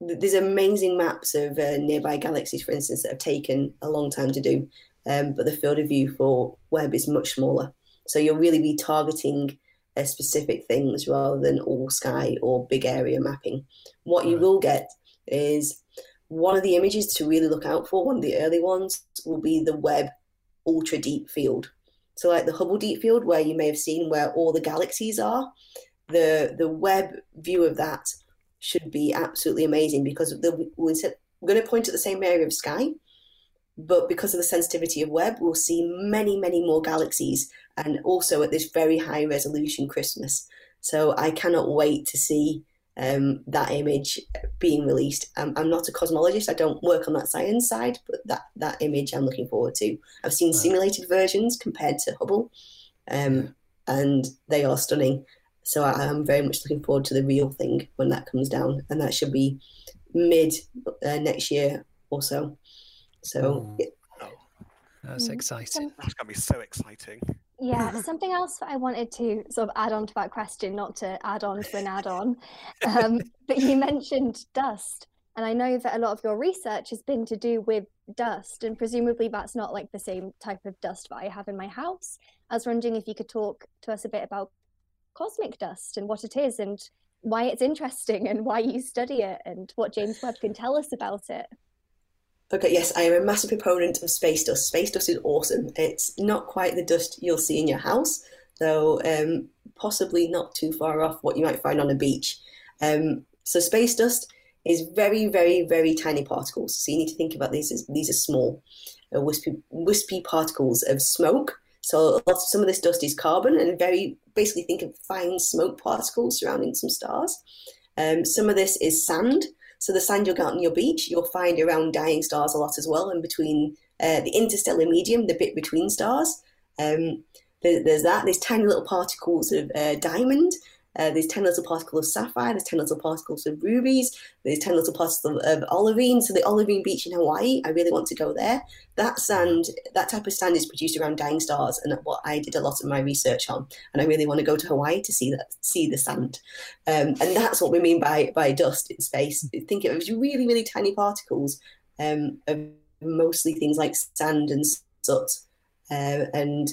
There's amazing maps of uh, nearby galaxies, for instance, that have taken a long time to do. Um, but the field of view for Webb is much smaller. So you'll really be targeting uh, specific things rather than all sky or big area mapping. What you will get is one of the images to really look out for, one of the early ones, will be the Webb ultra deep field. So, like the Hubble Deep Field, where you may have seen where all the galaxies are, the the Webb view of that should be absolutely amazing because the, we're going to point at the same area of sky, but because of the sensitivity of Webb, we'll see many, many more galaxies, and also at this very high resolution Christmas. So I cannot wait to see um, that image being released. Um, I'm not a cosmologist; I don't work on that science side, but that that image I'm looking forward to. I've seen simulated versions compared to Hubble, um, and they are stunning. So I, am very much looking forward to the real thing when that comes down, and that should be mid uh, next year or so. So. Yeah. That's mm. exciting. That's going to be so exciting. Yeah, something else that I wanted to sort of add on to that question, not to add on to an add on, um, but you mentioned dust. And I know that a lot of your research has been to do with dust, and presumably that's not like the same type of dust that I have in my house. I was wondering if you could talk to us a bit about cosmic dust and what it is and why it's interesting and why you study it and what James Webb can tell us about it. Okay, yes, I am a massive proponent of space dust. Space dust is awesome. It's not quite the dust you'll see in your house, though um, possibly not too far off what you might find on a beach. Um, so space dust is very, very, very tiny particles. So you need to think about these as these are small, uh, wispy, wispy particles of smoke. So of, some of this dust is carbon, and very basically think of fine smoke particles surrounding some stars. Um, some of this is sand. So the sand you'll get on your beach, you'll find around dying stars a lot as well, and between uh, the interstellar medium, the bit between stars. Um, there, there's that. There's tiny little particles of uh, diamond. Uh, there's 10 little particles of sapphire, there's 10 little particles of rubies, there's 10 little particles of, of olivine. So the olivine beach in Hawaii, I really want to go there. That sand, that type of sand is produced around dying stars, and what I did a lot of my research on. And I really want to go to Hawaii to see that, see the sand. Um, and that's what we mean by by dust in space. Think of it as really, really tiny particles um, of mostly things like sand and soot uh, and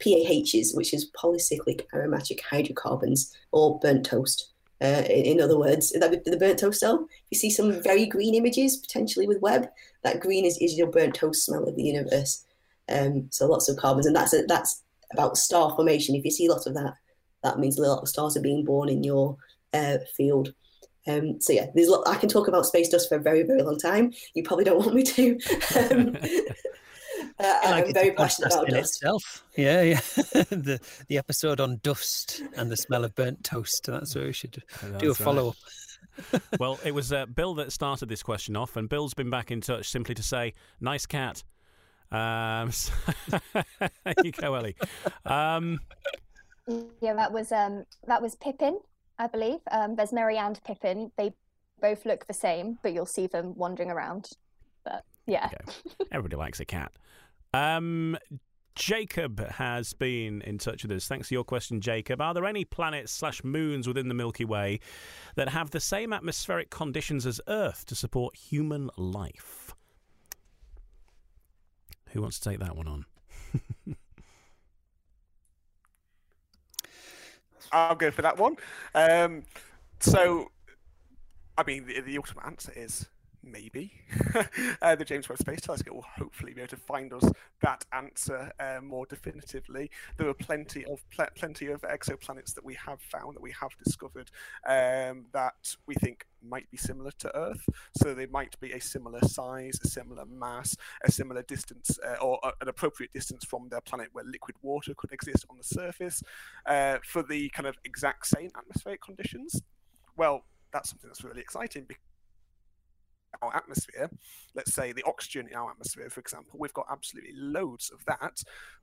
PAHs, which is polycyclic aromatic hydrocarbons, or burnt toast. Uh, in, in, other words, that the burnt toast cell. If you see some very green images potentially with Webb. That green is, is your burnt toast smell of the universe. Um, so lots of carbons, and that's a, that's about star formation. If you see lots of that, that means a lot of stars are being born in your uh, field. Um, so yeah, there's lot, I can talk about space dust for a very very long time. You probably don't want me to. Um, uh, like I'm very passionate about dust. Itself. Yeah, yeah. the the episode on dust and the smell of burnt toast. That's where we should do a follow up. Right. well, it was uh, Bill that started this question off, and Bill's been back in touch simply to say, "Nice cat." Um, so there you go, Ellie. Um, yeah, that was um, that was Pippin, I believe. Um, there's Mary and Pippin. They both look the same, but you'll see them wandering around. But yeah, okay. everybody likes a cat. Um, Jacob has been in touch with us. Thanks for your question, Jacob. Are there any planets slash moons within the Milky Way that have the same atmospheric conditions as Earth to support human life? Who wants to take that one on? I'll go for that one. Um, so, I mean, the, the ultimate answer is maybe. uh, the James Webb Space Telescope will hopefully be able to find us that answer uh, more definitively. There are plenty of pl- plenty of exoplanets that we have found that we have discovered um, that we think might be similar to Earth. So they might be a similar size, a similar mass, a similar distance, uh, or an appropriate distance from their planet where liquid water could exist on the surface uh, for the kind of exact same atmospheric conditions. Well, that's something that's really exciting because our atmosphere, let's say the oxygen in our atmosphere, for example, we've got absolutely loads of that,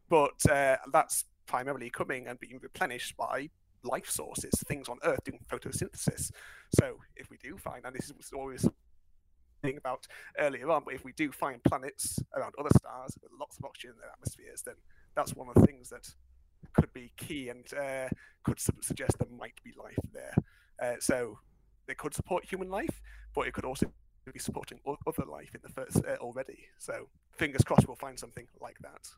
but uh, that's primarily coming and being replenished by life sources, things on Earth doing photosynthesis. So if we do find, and this is always thing about earlier on, but if we do find planets around other stars with lots of oxygen in their atmospheres, then that's one of the things that could be key and uh, could su- suggest there might be life there. Uh, so they could support human life, but it could also be supporting other life in the first uh, already. So fingers crossed we'll find something like that.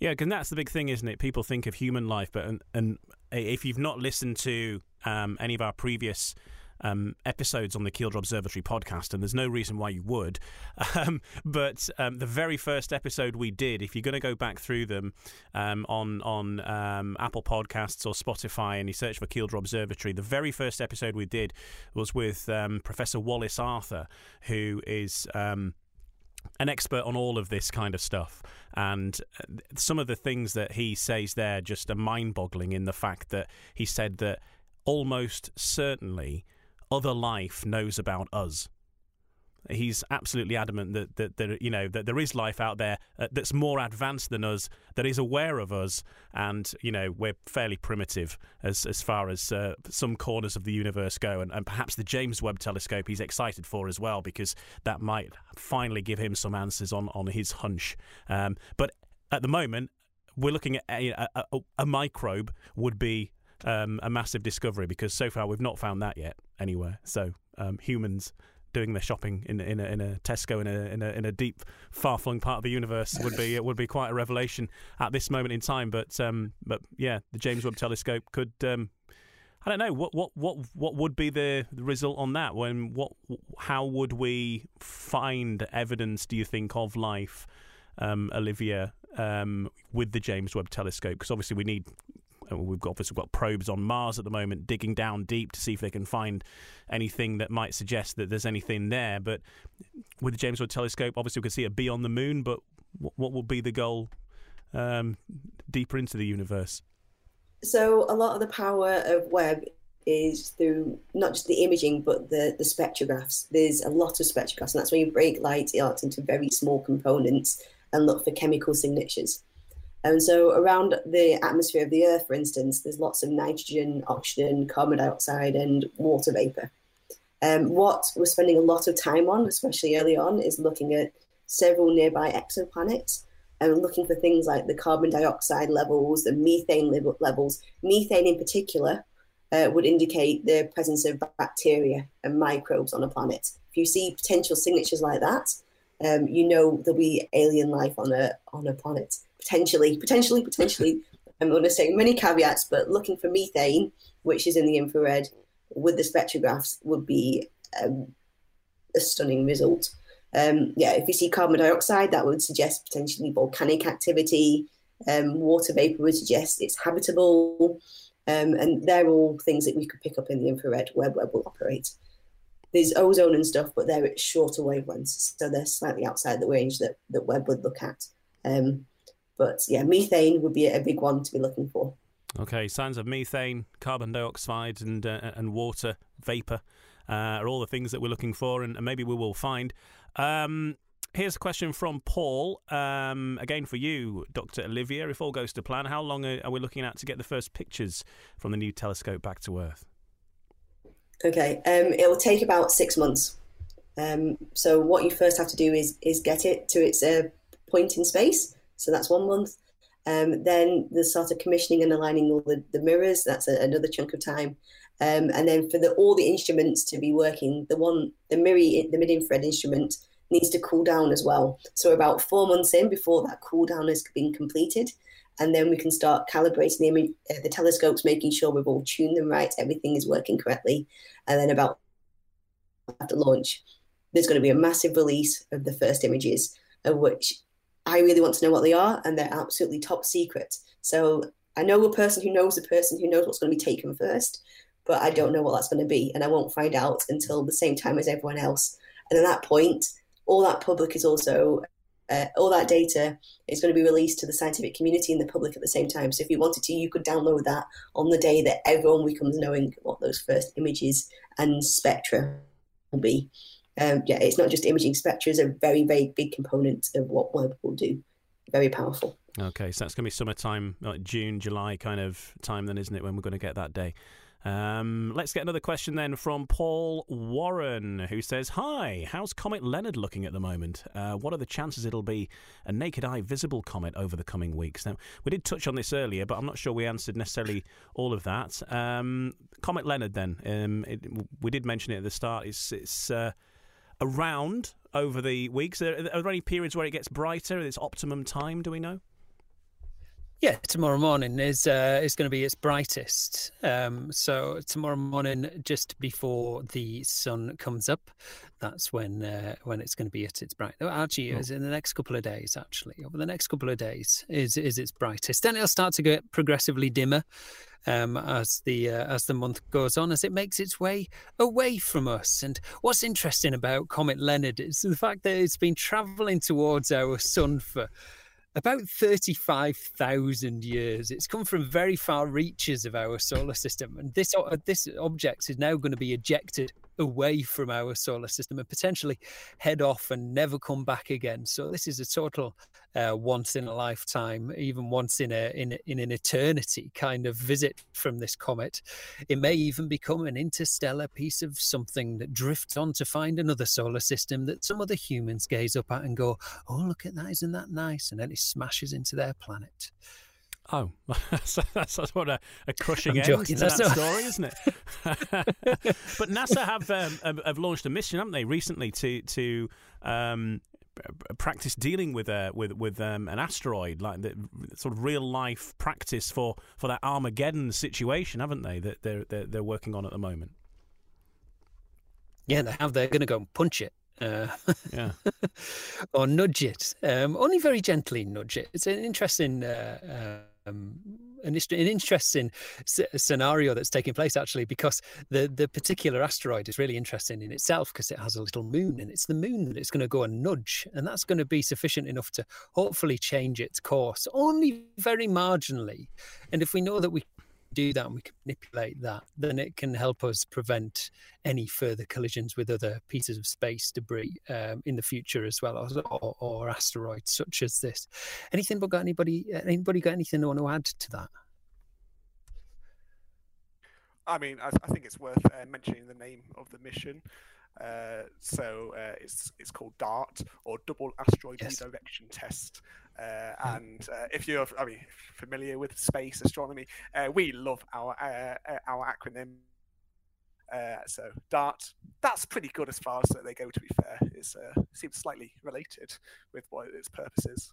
Yeah, because that's the big thing, isn't it? People think of human life, but and, and if you've not listened to um, any of our previous um, episodes on the Kielder Observatory podcast, and there's no reason why you would. Um, but um, the very first episode we did, if you're going to go back through them um, on on um, Apple Podcasts or Spotify, and you search for Kielder Observatory, the very first episode we did was with um, Professor Wallace Arthur, who is an expert on all of this kind of stuff. And uh, some of the things that he says there just are mind boggling in the fact that he said that almost certainly other life knows about us. He's absolutely adamant that, that, that you know that there is life out there uh, that's more advanced than us, that is aware of us, and you know we're fairly primitive as as far as uh, some corners of the universe go, and, and perhaps the James Webb Telescope he's excited for as well because that might finally give him some answers on on his hunch. Um, but at the moment, we're looking at a, a, a, microbe would be um, a massive discovery because so far we've not found that yet anywhere. So um, humans doing their shopping in in a, in a Tesco in a, in a in a deep far flung part of the universe would be would be quite a revelation at this moment in time. But um, but yeah, the James Webb Telescope could. Um, I don't know what what what what would be the, result on that. When what how would we find evidence? Do you think of life, um, Olivia, um, with the James Webb Telescope? Because obviously we need we've got obviously got probes on Mars at the moment digging down deep to see if they can find anything that might suggest that there's anything there. But with the James Webb Telescope, obviously we can see it on the moon. But what, what will be the goal um, deeper into the universe? So a lot of the power of Webb is through not just the imaging but the the spectrographs. There's a lot of spectrographs, and that's when you break light out into very small components and look for chemical signatures. And so, around the atmosphere of the Earth, for instance, there's lots of nitrogen, oxygen, carbon dioxide, and water vapor. Um, what we're spending a lot of time on, especially early on, is looking at several nearby exoplanets and looking for things like the carbon dioxide levels, the methane levels. Methane, in particular, uh, would indicate the presence of bacteria and microbes on a planet. If you see potential signatures like that, um, you know there'll be alien life on a on a planet potentially, potentially, potentially. I'm going to say many caveats, but looking for methane, which is in the infrared, with the spectrographs would be um, a stunning result. Um, yeah, if you see carbon dioxide, that would suggest potentially volcanic activity. Um, water vapor would suggest it's habitable. Um, and they're all things that we could pick up in the infrared where Webb will operate. There's ozone and stuff, but they're at shorter wavelengths, so they're slightly outside the range that, that Webb would look at. Um, but yeah, methane would be a big one to be looking for. Okay, signs of methane, carbon dioxide, and uh, and water vapor uh, are all the things that we're looking for, and, and maybe we will find. Um, here's a question from Paul. Um, again for you, Dr. Olivia. If all goes to plan, how long are, are we looking at to get the first pictures from the new telescope back to Earth? Okay, um, it will take about six months. Um, so what you first have to do is is get it to its uh, point in space. So that's one month. Um, then the sort of commissioning and aligning all the, the mirrors, that's a, another chunk of time. Um, and then for the, all the instruments to be working, the one, the MIRI, the mid-infrared instrument, needs to cool down as well. So about four months in before that cool down has been completed, and then we can start calibrating the, uh, the telescopes, making sure we've all tuned them right, everything is working correctly, and then about after launch, there's going to be a massive release of the first images, of which I really want to know what they are, and they're absolutely top secret. So I know a person who knows a person who knows what's going to be taken first, but I don't know what that's going to be, and I won't find out until the same time as everyone else. And at that point, all that public is also uh, all that data is going to be released to the scientific community and the public at the same time. So if you wanted to, you could download that on the day that everyone becomes knowing what those first images and spectra will be. Um, yeah, it's not just imaging. Spectra is a very, very big component of what Webb will do. Very powerful. Okay, so that's going to be summertime, like June, July kind of time, then, isn't it, when we're going to get that day? Um, let's get another question then from Paul Warren, who says, Hi, how's Comet Leonard looking at the moment? Uh, what are the chances it'll be a naked eye visible comet over the coming weeks? Now, we did touch on this earlier, but I'm not sure we answered necessarily all of that. Um, comet Leonard, then, um, it, we did mention it at the start. It's, it's uh, around over the weeks. Are, are there any periods where it gets brighter? Its optimum time, do we know? Yeah, tomorrow morning is uh, is going to be its brightest. Um, so tomorrow morning, just before the sun comes up, that's when uh, when it's going to be at its bright. Actually, oh. is in the next couple of days. Actually, over the next couple of days is is its brightest. Then it'll start to get progressively dimmer um, as the uh, as the month goes on, as it makes its way away from us. And what's interesting about Comet Leonard is the fact that it's been travelling towards our sun for about 35,000 years. It's come from very far reaches of our solar system. And this, uh, this object is now going to be ejected away from our solar system and potentially head off and never come back again. So this is a total uh, once in a lifetime, even once in a in in an eternity kind of visit from this comet. It may even become an interstellar piece of something that drifts on to find another solar system that some other humans gaze up at and go, "Oh, look at that! Isn't that nice?" And then it smashes into their planet. Oh, that's, that's, what a, a crushing I'm end to that not... story, isn't it? but NASA have um, have launched a mission, haven't they, recently to to um, practice dealing with a with with um, an asteroid, like the sort of real life practice for, for that Armageddon situation, haven't they? That they're, they're they're working on at the moment. Yeah, they have. They're going to go and punch it. Uh, yeah. or nudge it. Um, only very gently nudge it. It's an interesting. Uh, uh um, an, an interesting scenario that's taking place actually because the the particular asteroid is really interesting in itself because it has a little moon and it's the moon that it's going to go and nudge and that's going to be sufficient enough to hopefully change its course only very marginally. And if we know that we do that and we can manipulate that, then it can help us prevent any further collisions with other pieces of space debris um, in the future as well, or, or, asteroids such as this. Anything but got anybody? Anybody got anything they want to add to that? I mean, I, I think it's worth uh, mentioning the name of the mission. Uh, so uh, it's it's called DART or Double Asteroid yes. Redirection Test. Uh, hmm. and uh, if you're, I mean, familiar with space astronomy, uh, we love our our acronym. so DART, that's pretty good as far as they go. To be fair, it seems slightly related with what its purpose is.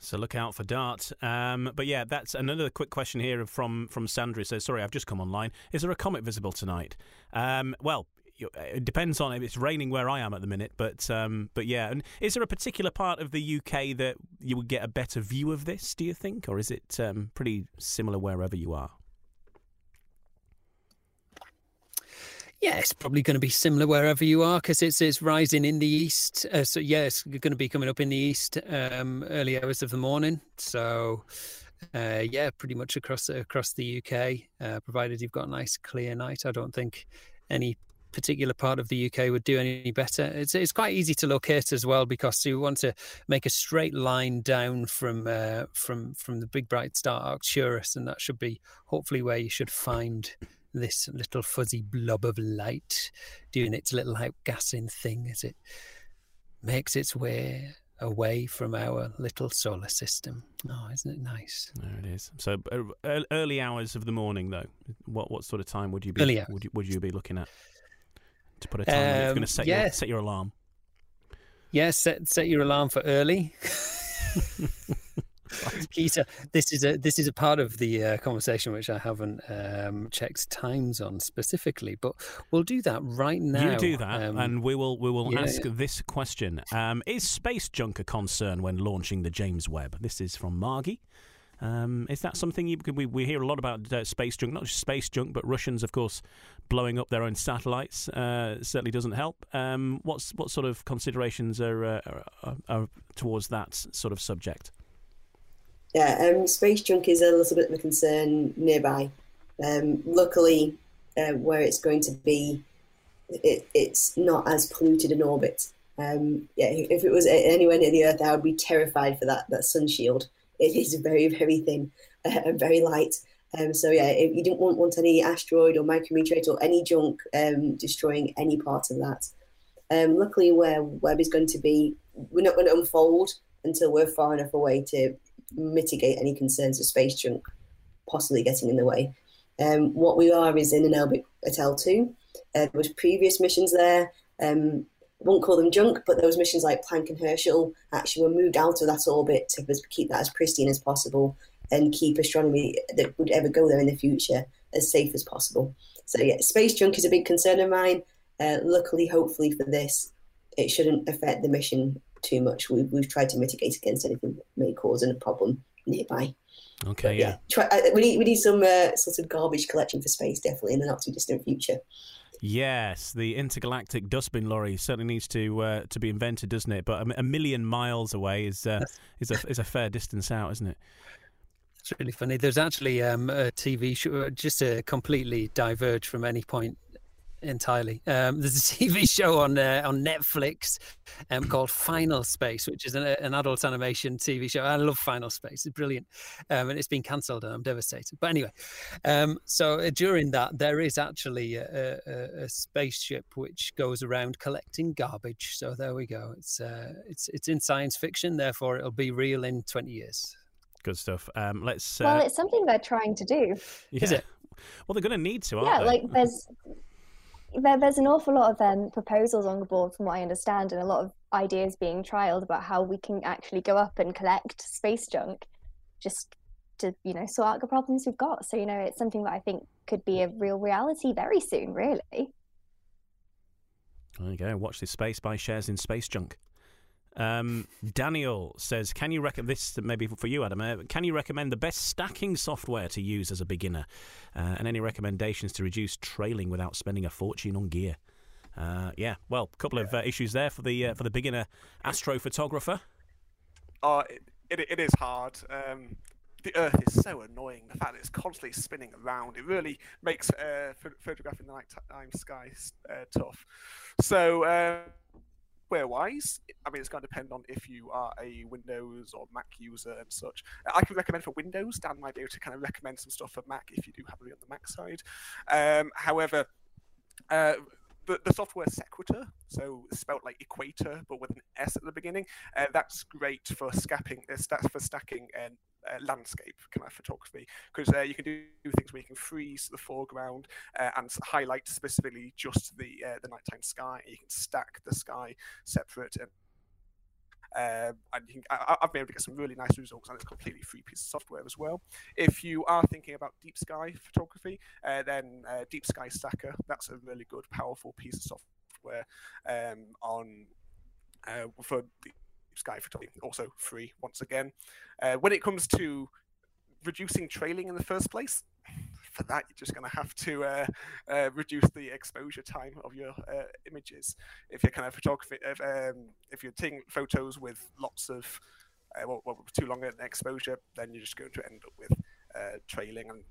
So look out for Dart. Um, but yeah, that's another quick question here from from Sandra. Says, sorry, I've just come online. Is there a comet visible tonight? Um, well, it depends on if it's raining where I am at the minute, but um, but yeah. And is there a particular part of the UK that you would get a better view of this? Do you think, or is it um, pretty similar wherever you are? Yeah, it's probably going to be similar wherever you are because it's it's rising in the east. Uh, so yeah, it's going to be coming up in the east um, early hours of the morning. So uh, yeah, pretty much across across the UK, uh, provided you've got a nice clear night. I don't think any particular part of the UK would do any better. It's it's quite easy to locate as well because you want to make a straight line down from uh, from from the big bright star Arcturus, and that should be hopefully where you should find this little fuzzy blob of light doing its little outgassing thing as it makes its way away from our little solar system. Oh, isn't it nice? There it is. So uh, early hours of the morning, though. What what sort of time would you be? Early would you, would you be looking at? To put a time, um, it's going to set yeah. your set your alarm. Yes, yeah, set set your alarm for early. Keita, this is a this is a part of the uh, conversation which I haven't um, checked times on specifically, but we'll do that right now. You do that, um, and we will we will yeah, ask yeah. this question: um, Is space junk a concern when launching the James Webb? This is from Margie. Um, is that something you we, we hear a lot about uh, space junk, not just space junk, but Russians, of course, blowing up their own satellites uh, certainly doesn't help. Um, what's what sort of considerations are, uh, are, are, towards that sort of subject? Yeah, um, space junk is a little bit of a concern nearby. Um, luckily, uh, where it's going to be, it, it's not as polluted an orbit. Um, yeah, if it was anywhere near the Earth, I would be terrified for that that sun shield. It is very, very thin and very light. Um, so yeah, if you didn't want, want any asteroid or micrometeorite or any junk um, destroying any part of that. Um, luckily, where Webb is going to be, we're not going to unfold until we're far enough away to mitigate any concerns of space junk possibly getting in the way. Um, what we are is in an orbit at L2. Uh, there was previous missions there. Um, won't call them junk, but those missions like Planck and Herschel actually were moved out of that orbit to keep that as pristine as possible and keep astronomy that would ever go there in the future as safe as possible. So yeah, space junk is a big concern of mine. Uh, luckily, hopefully for this, it shouldn't affect the mission too much. We've, we've tried to mitigate against anything that may cause a problem nearby. Okay, but, yeah. yeah. Try, uh, we need we need some uh, sort of garbage collection for space definitely in the not too distant future. Yes, the intergalactic dustbin lorry certainly needs to uh, to be invented, doesn't it? But a, a million miles away is uh, is a is a fair distance out, isn't it? It's really funny. There's actually um, a TV show, just to completely diverge from any point entirely. Um, there's a TV show on uh, on Netflix um, called Final Space, which is an, an, adult animation TV show. I love Final Space; it's brilliant, um, and it's been cancelled, and I'm devastated. But anyway, um, so uh, during that, there is actually a, a, a, spaceship which goes around collecting garbage. So there we go. It's uh, it's it's in science fiction, therefore it'll be real in 20 years. Good stuff. Um, let's. Well, uh, it's something they're trying to do. Yeah. Is it? Well, they're going to need to, yeah, they? Yeah, like there's there, there's an awful lot of um, proposals on the board, from what I understand, and a lot of ideas being trialed about how we can actually go up and collect space junk, just to you know sort out the problems we've got. So you know, it's something that I think could be a real reality very soon. Really. There you go. Watch this space buy shares in space junk. Um, Daniel says, "Can you recommend this? Maybe for you, Adam. Uh, can you recommend the best stacking software to use as a beginner, uh, and any recommendations to reduce trailing without spending a fortune on gear?" Uh, yeah, well, a couple of uh, issues there for the uh, for the beginner astrophotographer. Oh, it, it, it is hard. Um, the Earth is so annoying. The fact that it's constantly spinning around, it really makes uh, photographing the nighttime sky tough. So software wise, I mean, it's going to depend on if you are a Windows or Mac user and such. I can recommend for Windows. Dan might be able to kind of recommend some stuff for Mac if you do have it on the Mac side. Um, however, uh, the, the software Sequator, so spelt like equator but with an S at the beginning, uh, that's great for scapping, uh, for stacking and uh, landscape kind of photography because uh, you can do things where you can freeze the foreground uh, and highlight specifically just the uh, the nighttime sky. You can stack the sky separate and. Uh, and can, I, have been able to get some really nice results, and it's completely free piece of software as well. If you are thinking about deep sky photography, uh, then Deep Sky Stacker that's a really good, powerful piece of software um, on for the Sky Photography, also free once again. Uh, when it comes to reducing trailing in the first place, for that you're just going to have to uh, uh, reduce the exposure time of your uh, images. If you're kind of photography, if, um, if you're taking photos with lots of uh, well, well, too long an exposure, then you're just going to end up with uh, trailing and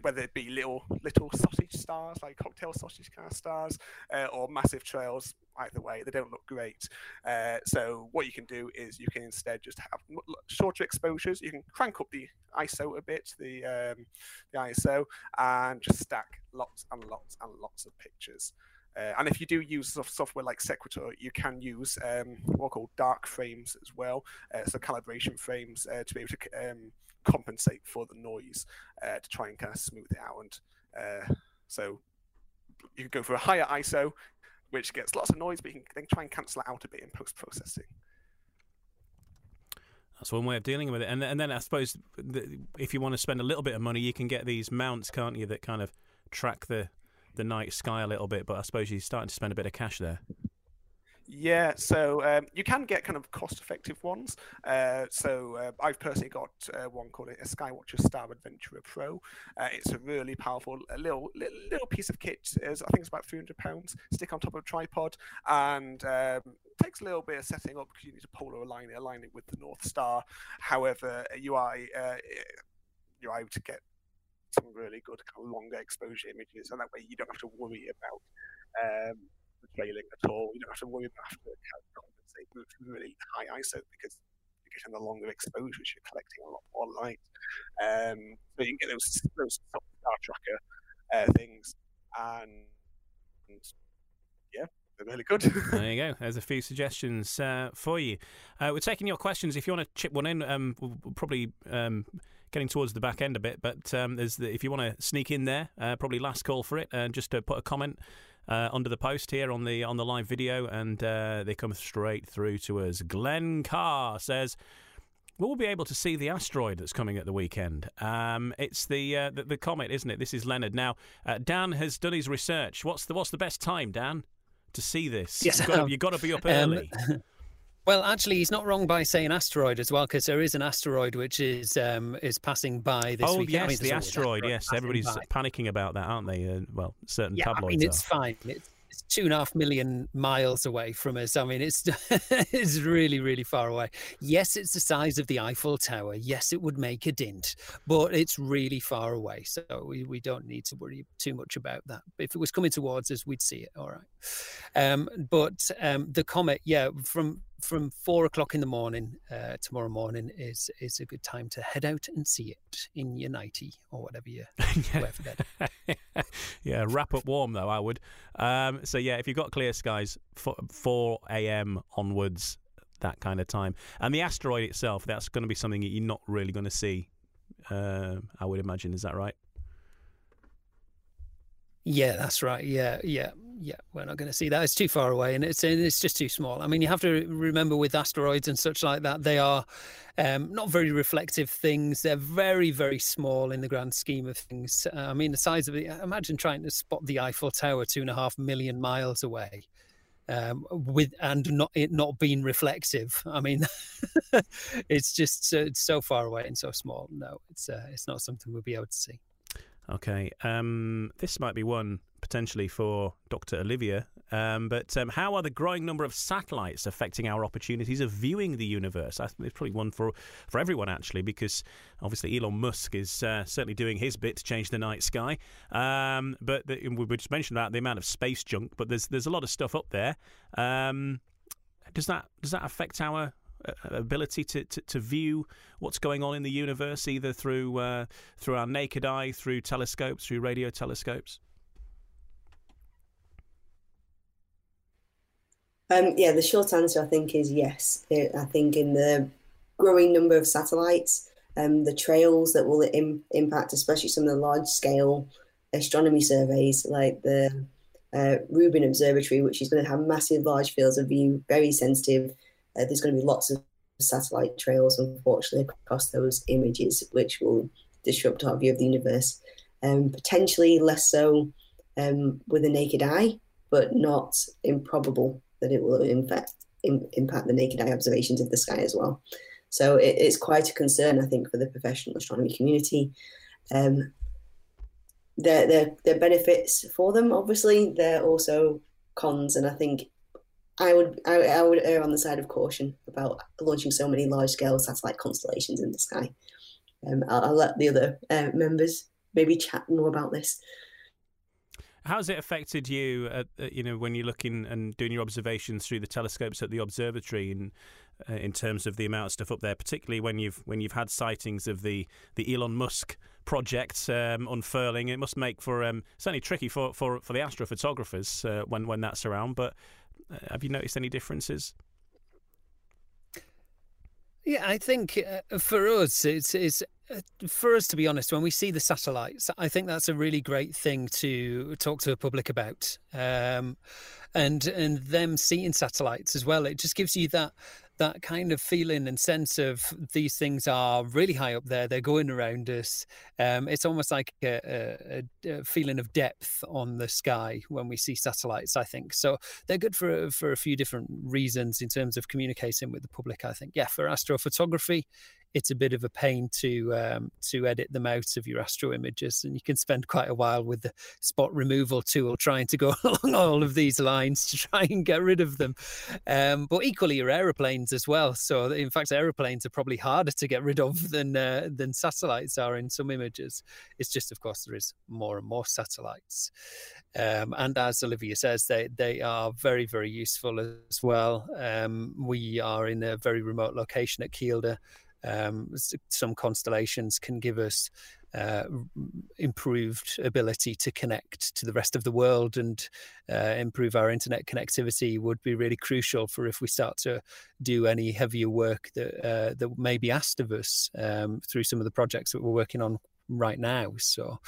whether it be little little sausage stars like cocktail sausage kind of stars uh, or massive trails either way they don't look great. Uh, so what you can do is you can instead just have shorter exposures. You can crank up the iso a bit the um, the iso and just stack lots and lots and lots of pictures. Uh, and if you do use software like Sequator, you can use um, what are called dark frames as well, uh, so calibration frames uh, to be able to um, compensate for the noise uh, to try and kind of smooth it out. And uh, so you can go for a higher ISO, which gets lots of noise, but you can then try and cancel it out a bit in post processing. That's one way of dealing with it. And and then I suppose if you want to spend a little bit of money, you can get these mounts, can't you, that kind of track the the night sky a little bit. But I suppose you're starting to spend a bit of cash there. Yeah, so um, you can get kind of cost-effective ones. Uh, so uh, I've personally got uh, one called a Skywatcher Star Adventurer Pro. Uh, it's a really powerful little, little, little piece of kit. I think it's about 300 pounds. Stick on top of a tripod and um, takes a little bit of setting up because you need to polar align it, align it with the North Star. However, you are uh, you're able to get some really good kind of longer exposure images, and that way you don't have to worry about. Um, trailing at all. You don't have to worry about having to really high ISO because you're getting the longer exposures, you're collecting a lot more light. Um, so you can get those those star tracker uh, things, and, and yeah, they're really good. there you go. There's a few suggestions uh, for you. Uh, we're taking your questions. If you want to chip one in, um, we'll probably um, getting towards the back end a bit. But um, there's the, if you want to sneak in there, uh, probably last call for it, and just to put a comment uh, under the post here on the on the live video, and uh, they come straight through to us. Glenn Carr says. "We'll we be able to see the asteroid that's coming at the weekend? Um, it's the, uh, the, the comet, isn't it? This is Leonard. Now, uh, Dan has done his research. What's the what's the best time, Dan, to see this? Yes, you've got, to, you've got to be up early. Um, Well, actually, he's not wrong by saying asteroid as well, because there is an asteroid which is um, is passing by this oh, week. yes, I mean, the asteroid. Yes, everybody's by. panicking about that, aren't they? Uh, well, certain yeah, tabloids. I mean, it's are. fine. It's, it's two and a half million miles away from us. I mean, it's it's really, really far away. Yes, it's the size of the Eiffel Tower. Yes, it would make a dint, but it's really far away. So we, we don't need to worry too much about that. If it was coming towards us, we'd see it. All right. Um, but um, the comet, yeah, from from four o'clock in the morning uh, tomorrow morning is is a good time to head out and see it in your nighty or whatever you wear for bed. yeah, wrap up warm though. I would. Um, so yeah, if you've got clear skies, four a.m. onwards, that kind of time, and the asteroid itself, that's going to be something that you're not really going to see. Uh, I would imagine. Is that right? Yeah, that's right. Yeah, yeah, yeah. We're not going to see that. It's too far away, and it's it's just too small. I mean, you have to remember with asteroids and such like that, they are um, not very reflective things. They're very, very small in the grand scheme of things. Uh, I mean, the size of it. Imagine trying to spot the Eiffel Tower two and a half million miles away. Um, with and not it not being reflective. I mean, it's just so, it's so far away and so small. No, it's uh, it's not something we'll be able to see. Okay, um, this might be one potentially for Dr. Olivia. Um, but um, how are the growing number of satellites affecting our opportunities of viewing the universe? It's probably one for for everyone actually, because obviously Elon Musk is uh, certainly doing his bit to change the night sky. Um, but the, we just mentioned about the amount of space junk, but there's there's a lot of stuff up there. Um, does that does that affect our uh, ability to, to, to, view what's going on in the universe, either through uh, through our naked eye, through telescopes, through radio telescopes? Um, yeah, the short answer I think is yes. I think in the growing number of satellites, um, the trails that will Im- impact, especially some of the large scale astronomy surveys like the uh, Rubin Observatory, which is going to have massive, large fields of view, very sensitive uh, there's going to be lots of satellite trails, unfortunately, across those images, which will disrupt our view of the universe. Um, potentially less so um, with a naked eye, but not improbable that it will impact, in, impact the naked eye observations of the sky as well. So it, it's quite a concern, I think, for the professional astronomy community. Um, there, there, there are benefits for them, obviously. There are also cons, and I think I would I, I, would err on the side of caution about launching so many large scale satellite constellations in the sky. Um, I'll, I'll, let the other uh, members maybe chat more about this. How's it affected you? At, you know, when you're looking and doing your observations through the telescopes at the observatory, and uh, in terms of the amount of stuff up there, particularly when you've when you've had sightings of the the Elon Musk project um, unfurling, it must make for um, certainly tricky for, for, for the astrophotographers uh, when when that's around. But uh, have you noticed any differences? Yeah, I think uh, for us, it's it's uh, for us, to be honest, when we see the satellites, I think that's a really great thing to talk to the public about, um, and and them seeing satellites as well. It just gives you that that kind of feeling and sense of these things are really high up there. They're going around us. Um, it's almost like a, a, a, feeling of depth on the sky when we see satellites. I think so. They're good for for a few different reasons in terms of communicating with the public. I think, yeah, for astrophotography, it's a bit of a pain to um, to edit them out of your astro images, and you can spend quite a while with the spot removal tool trying to go along all of these lines to try and get rid of them. Um, but equally, your aeroplanes as well. So, in fact, aeroplanes are probably harder to get rid of than uh, than satellites are in some images. It's just, of course, there is more and more satellites, um, and as Olivia says, they they are very very useful as well. Um, we are in a very remote location at Kielder um, some constellations can give us uh, improved ability to connect to the rest of the world and uh, improve our internet connectivity would be really crucial for if we start to do any heavier work that uh, that may be asked of us um, through some of the projects that we're working on right now. So,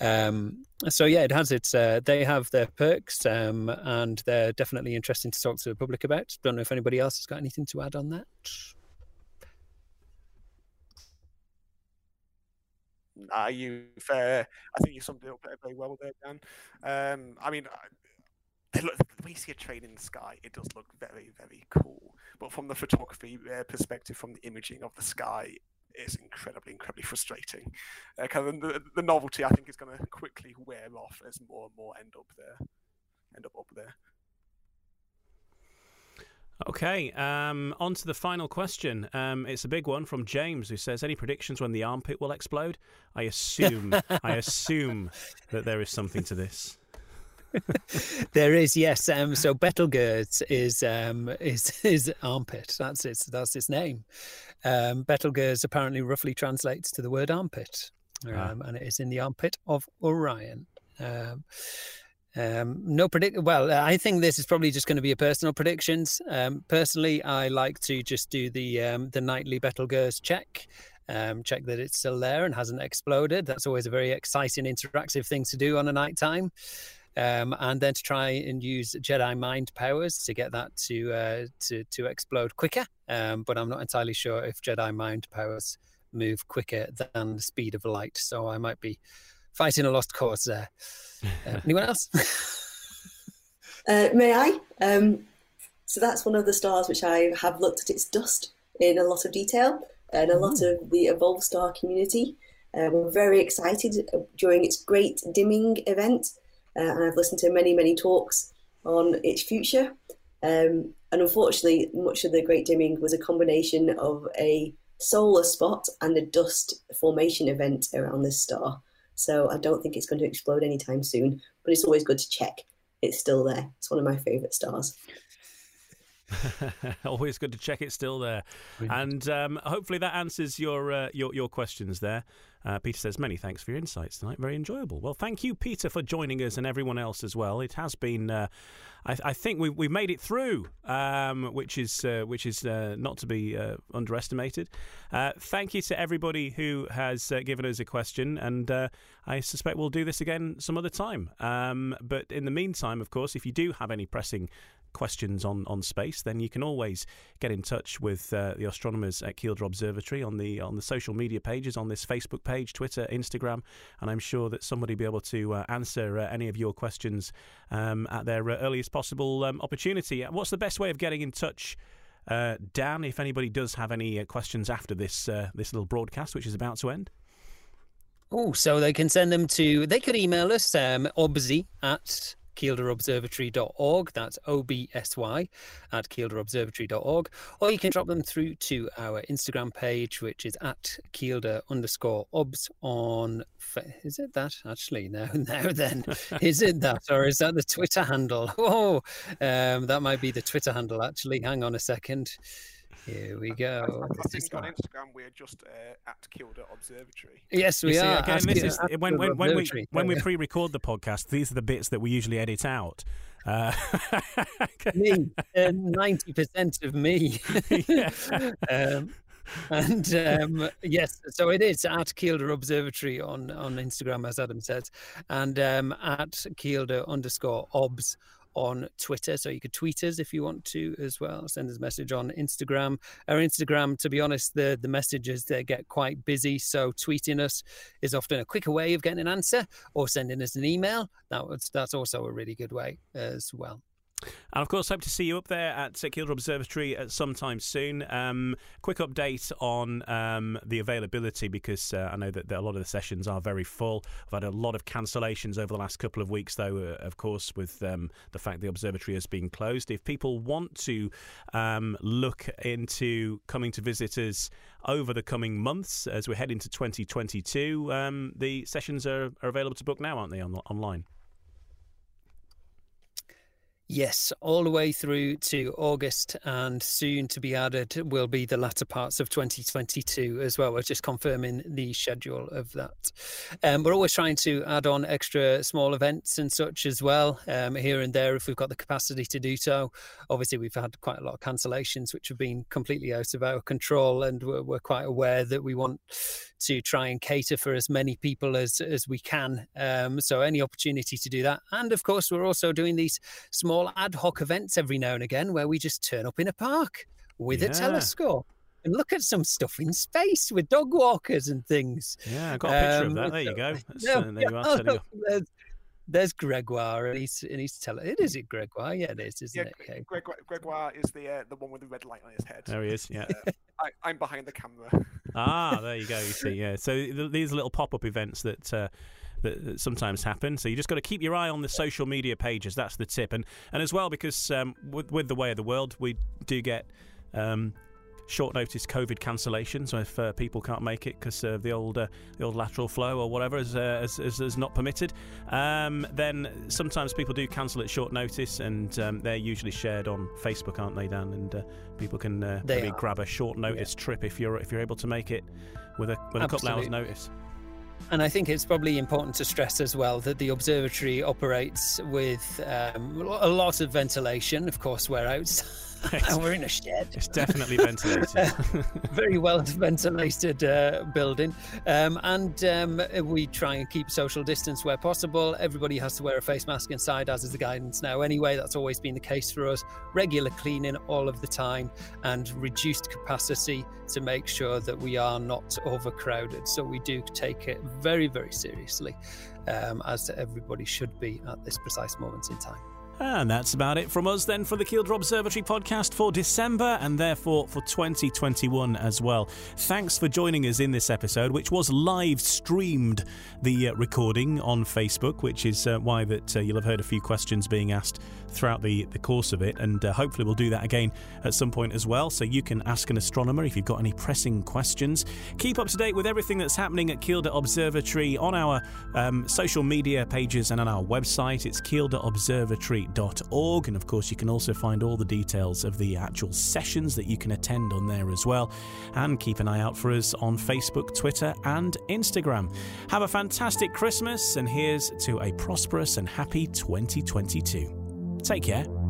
um, so yeah, it has its. Uh, they have their perks, um, and they're definitely interesting to talk to the public about. Don't know if anybody else has got anything to add on that. Uh, you uh, I think you summed it up very well there, Dan. Um, I mean, they look, way you see a train in the sky, it does look very, very cool. But from the photography uh, perspective, from the imaging of the sky, it's incredibly, incredibly frustrating. Uh, kind of the, the novelty, I think, is going to quickly wear off as more and more end up there, end up up there. Okay, um, on to the final question. Um, it's a big one from James, who says, "Any predictions when the armpit will explode?" I assume, I assume that there is something to this. there is, yes. Um, so Betelgeuse is um, is is armpit. That's its that's its name. Um, Betelgeuse apparently roughly translates to the word armpit, ah. um, and it is in the armpit of Orion. Um, um, no predict. Well, I think this is probably just going to be a personal predictions. Um, personally, I like to just do the um, the nightly Betelgeuse check, um, check that it's still there and hasn't exploded. That's always a very exciting, interactive thing to do on a night time. Um, and then to try and use Jedi mind powers to get that to uh, to to explode quicker. Um, but I'm not entirely sure if Jedi mind powers move quicker than the speed of light, so I might be fighting a lost cause there. Uh, anyone else? uh, may I? Um, so that's one of the stars which I have looked at its dust in a lot of detail and a mm. lot of the Evolve Star community. Uh, we're very excited during its great dimming event, uh, and I've listened to many, many talks on its future. Um, and unfortunately, much of the great dimming was a combination of a solar spot and a dust formation event around this star. So I don't think it's going to explode anytime soon, but it's always good to check it's still there. It's one of my favourite stars. Always good to check it's still there, and um, hopefully that answers your uh, your your questions there. Uh, Peter says many thanks for your insights tonight. Very enjoyable. Well, thank you, Peter, for joining us and everyone else as well. It has been. Uh, I, I, think we we've made it through, um, which is uh, which is uh, not to be uh, underestimated. thank you to everybody who has given us a question, and I suspect we'll do this again some other time. Um, but in the meantime, of course, if you do have any pressing questions on, on space, then you can always get in touch with uh, the astronomers at Kielder Observatory on the on the social media pages, on this Facebook page, Twitter, Instagram, and I'm sure that somebody will be able to uh, answer uh, any of your questions um, at their uh, earliest possible um, opportunity. What's the best way of getting in touch? Uh, Dan, if anybody does have any uh, questions after this this little broadcast, which is about to end. Oh, so they can send them to, they could email us, um, obsy at kielderobservatory.org. That's O B S Y at kielderobservatory.org. Or you can drop them through to our Instagram page, which is at kielder underscore obs on. Is it that actually? no, now then, is it that, or is that the Twitter handle? Oh, um, that might be the Twitter handle actually. Hang on a second. Here we go. I, I think on Instagram we're just uh, at Kielder Observatory. Yes, we see, are. Again, this is when, when, when we when we pre-record the podcast. These are the bits that we usually edit out. Uh, me, uh, ninety percent of me. um, and um, yes, so it is at Kielder Observatory on on Instagram, as Adam says, and um, at Kielder underscore obs on Twitter. So you could tweet us if you want to as well. Send us a message on Instagram. Our Instagram, to be honest, the, the messages they get quite busy. So tweeting us is often a quicker way of getting an answer or sending us an email. That that's also a really good way as well. And of course, hope to see you up there at Kielder Observatory at some time soon. Um, quick update on um, the availability because uh, I know that, that, a lot of the sessions are very full. I've had a lot of cancellations over the last couple of weeks, though, uh, of course, with um, the fact the observatory has been closed. If people want to um, look into coming to visit us over the coming months as we head into 2022, um, the sessions are, are available to book now, aren't they, on, online? Yes, all the way through to August, and soon to be added will be the latter parts of 2022 as well. We're just confirming the schedule of that. Um, we're always trying to add on extra small events and such as well, um, here and there if we've got the capacity to do so. Obviously, we've had quite a lot of cancellations, which have been completely out of our control, and we're, we're quite aware that we want to try and cater for as many people as as we can. Um, so any opportunity to do that, and of course, we're also doing these small ad hoc events every now and again where we just turn up in a park with yeah. a telescope and look at some stuff in space with dog walkers and things. Yeah, I got a picture um, of that. There you go. Yeah, uh, there you are. There's, there's Gregoire, and he's and he's telling. It is it Gregoire? Yeah, it is, isn't yeah, it? Gregoire, Gregoire is the uh, the one with the red light on his head. There he is. Yeah. Uh, I, am behind the camera. ah, there you go. You see, yeah. So th- these little pop up events that. Uh, that, that, sometimes happen. So you just got to keep your eye on the social media pages. That's the tip, and and as well because um, with with the way of the world, we do get um, short notice COVID cancellations so if uh, people can't make it because uh, the old uh, the old lateral flow or whatever is, uh, is, is, is not permitted. Um, then sometimes people do cancel at short notice, and um, they're usually shared on Facebook, aren't they, Dan? And uh, people can uh, maybe are. grab a short notice yeah. trip if you're if you're able to make it with a with a couple hours notice. And I think it's probably important to stress as well that the observatory operates with um, a lot of ventilation. Of course, we're outside And we're in a shed. It's definitely ventilated. Very well ventilated uh, building. Um, and um, we try and keep social distance where possible. Everybody has to wear a face mask inside, as is the guidance now anyway. That's always been the case for us. Regular cleaning all of the time and reduced capacity to make sure that we are not overcrowded. So we do take it very, very seriously, um, as everybody should be at this precise moment in time. And that's about it from us then for the Kielder Observatory podcast for December and therefore for 2021 as well. Thanks for joining us in this episode, which was live streamed the uh, recording on Facebook, which is uh, why that uh, you'll have heard a few questions being asked throughout the, the course of it. And hopefully we'll do that again at some point as well. So you can ask an astronomer if you've got any pressing questions. Keep up to date with everything that's happening at Kielder Observatory on our um, social media pages and on our website. It's kielderobservatory and of course, you can also find all the details of the actual sessions that you can attend on there as well. And keep an eye out for us on Facebook, Twitter, and Instagram. Have a fantastic Christmas, and here's to a prosperous and happy 2022. Take care.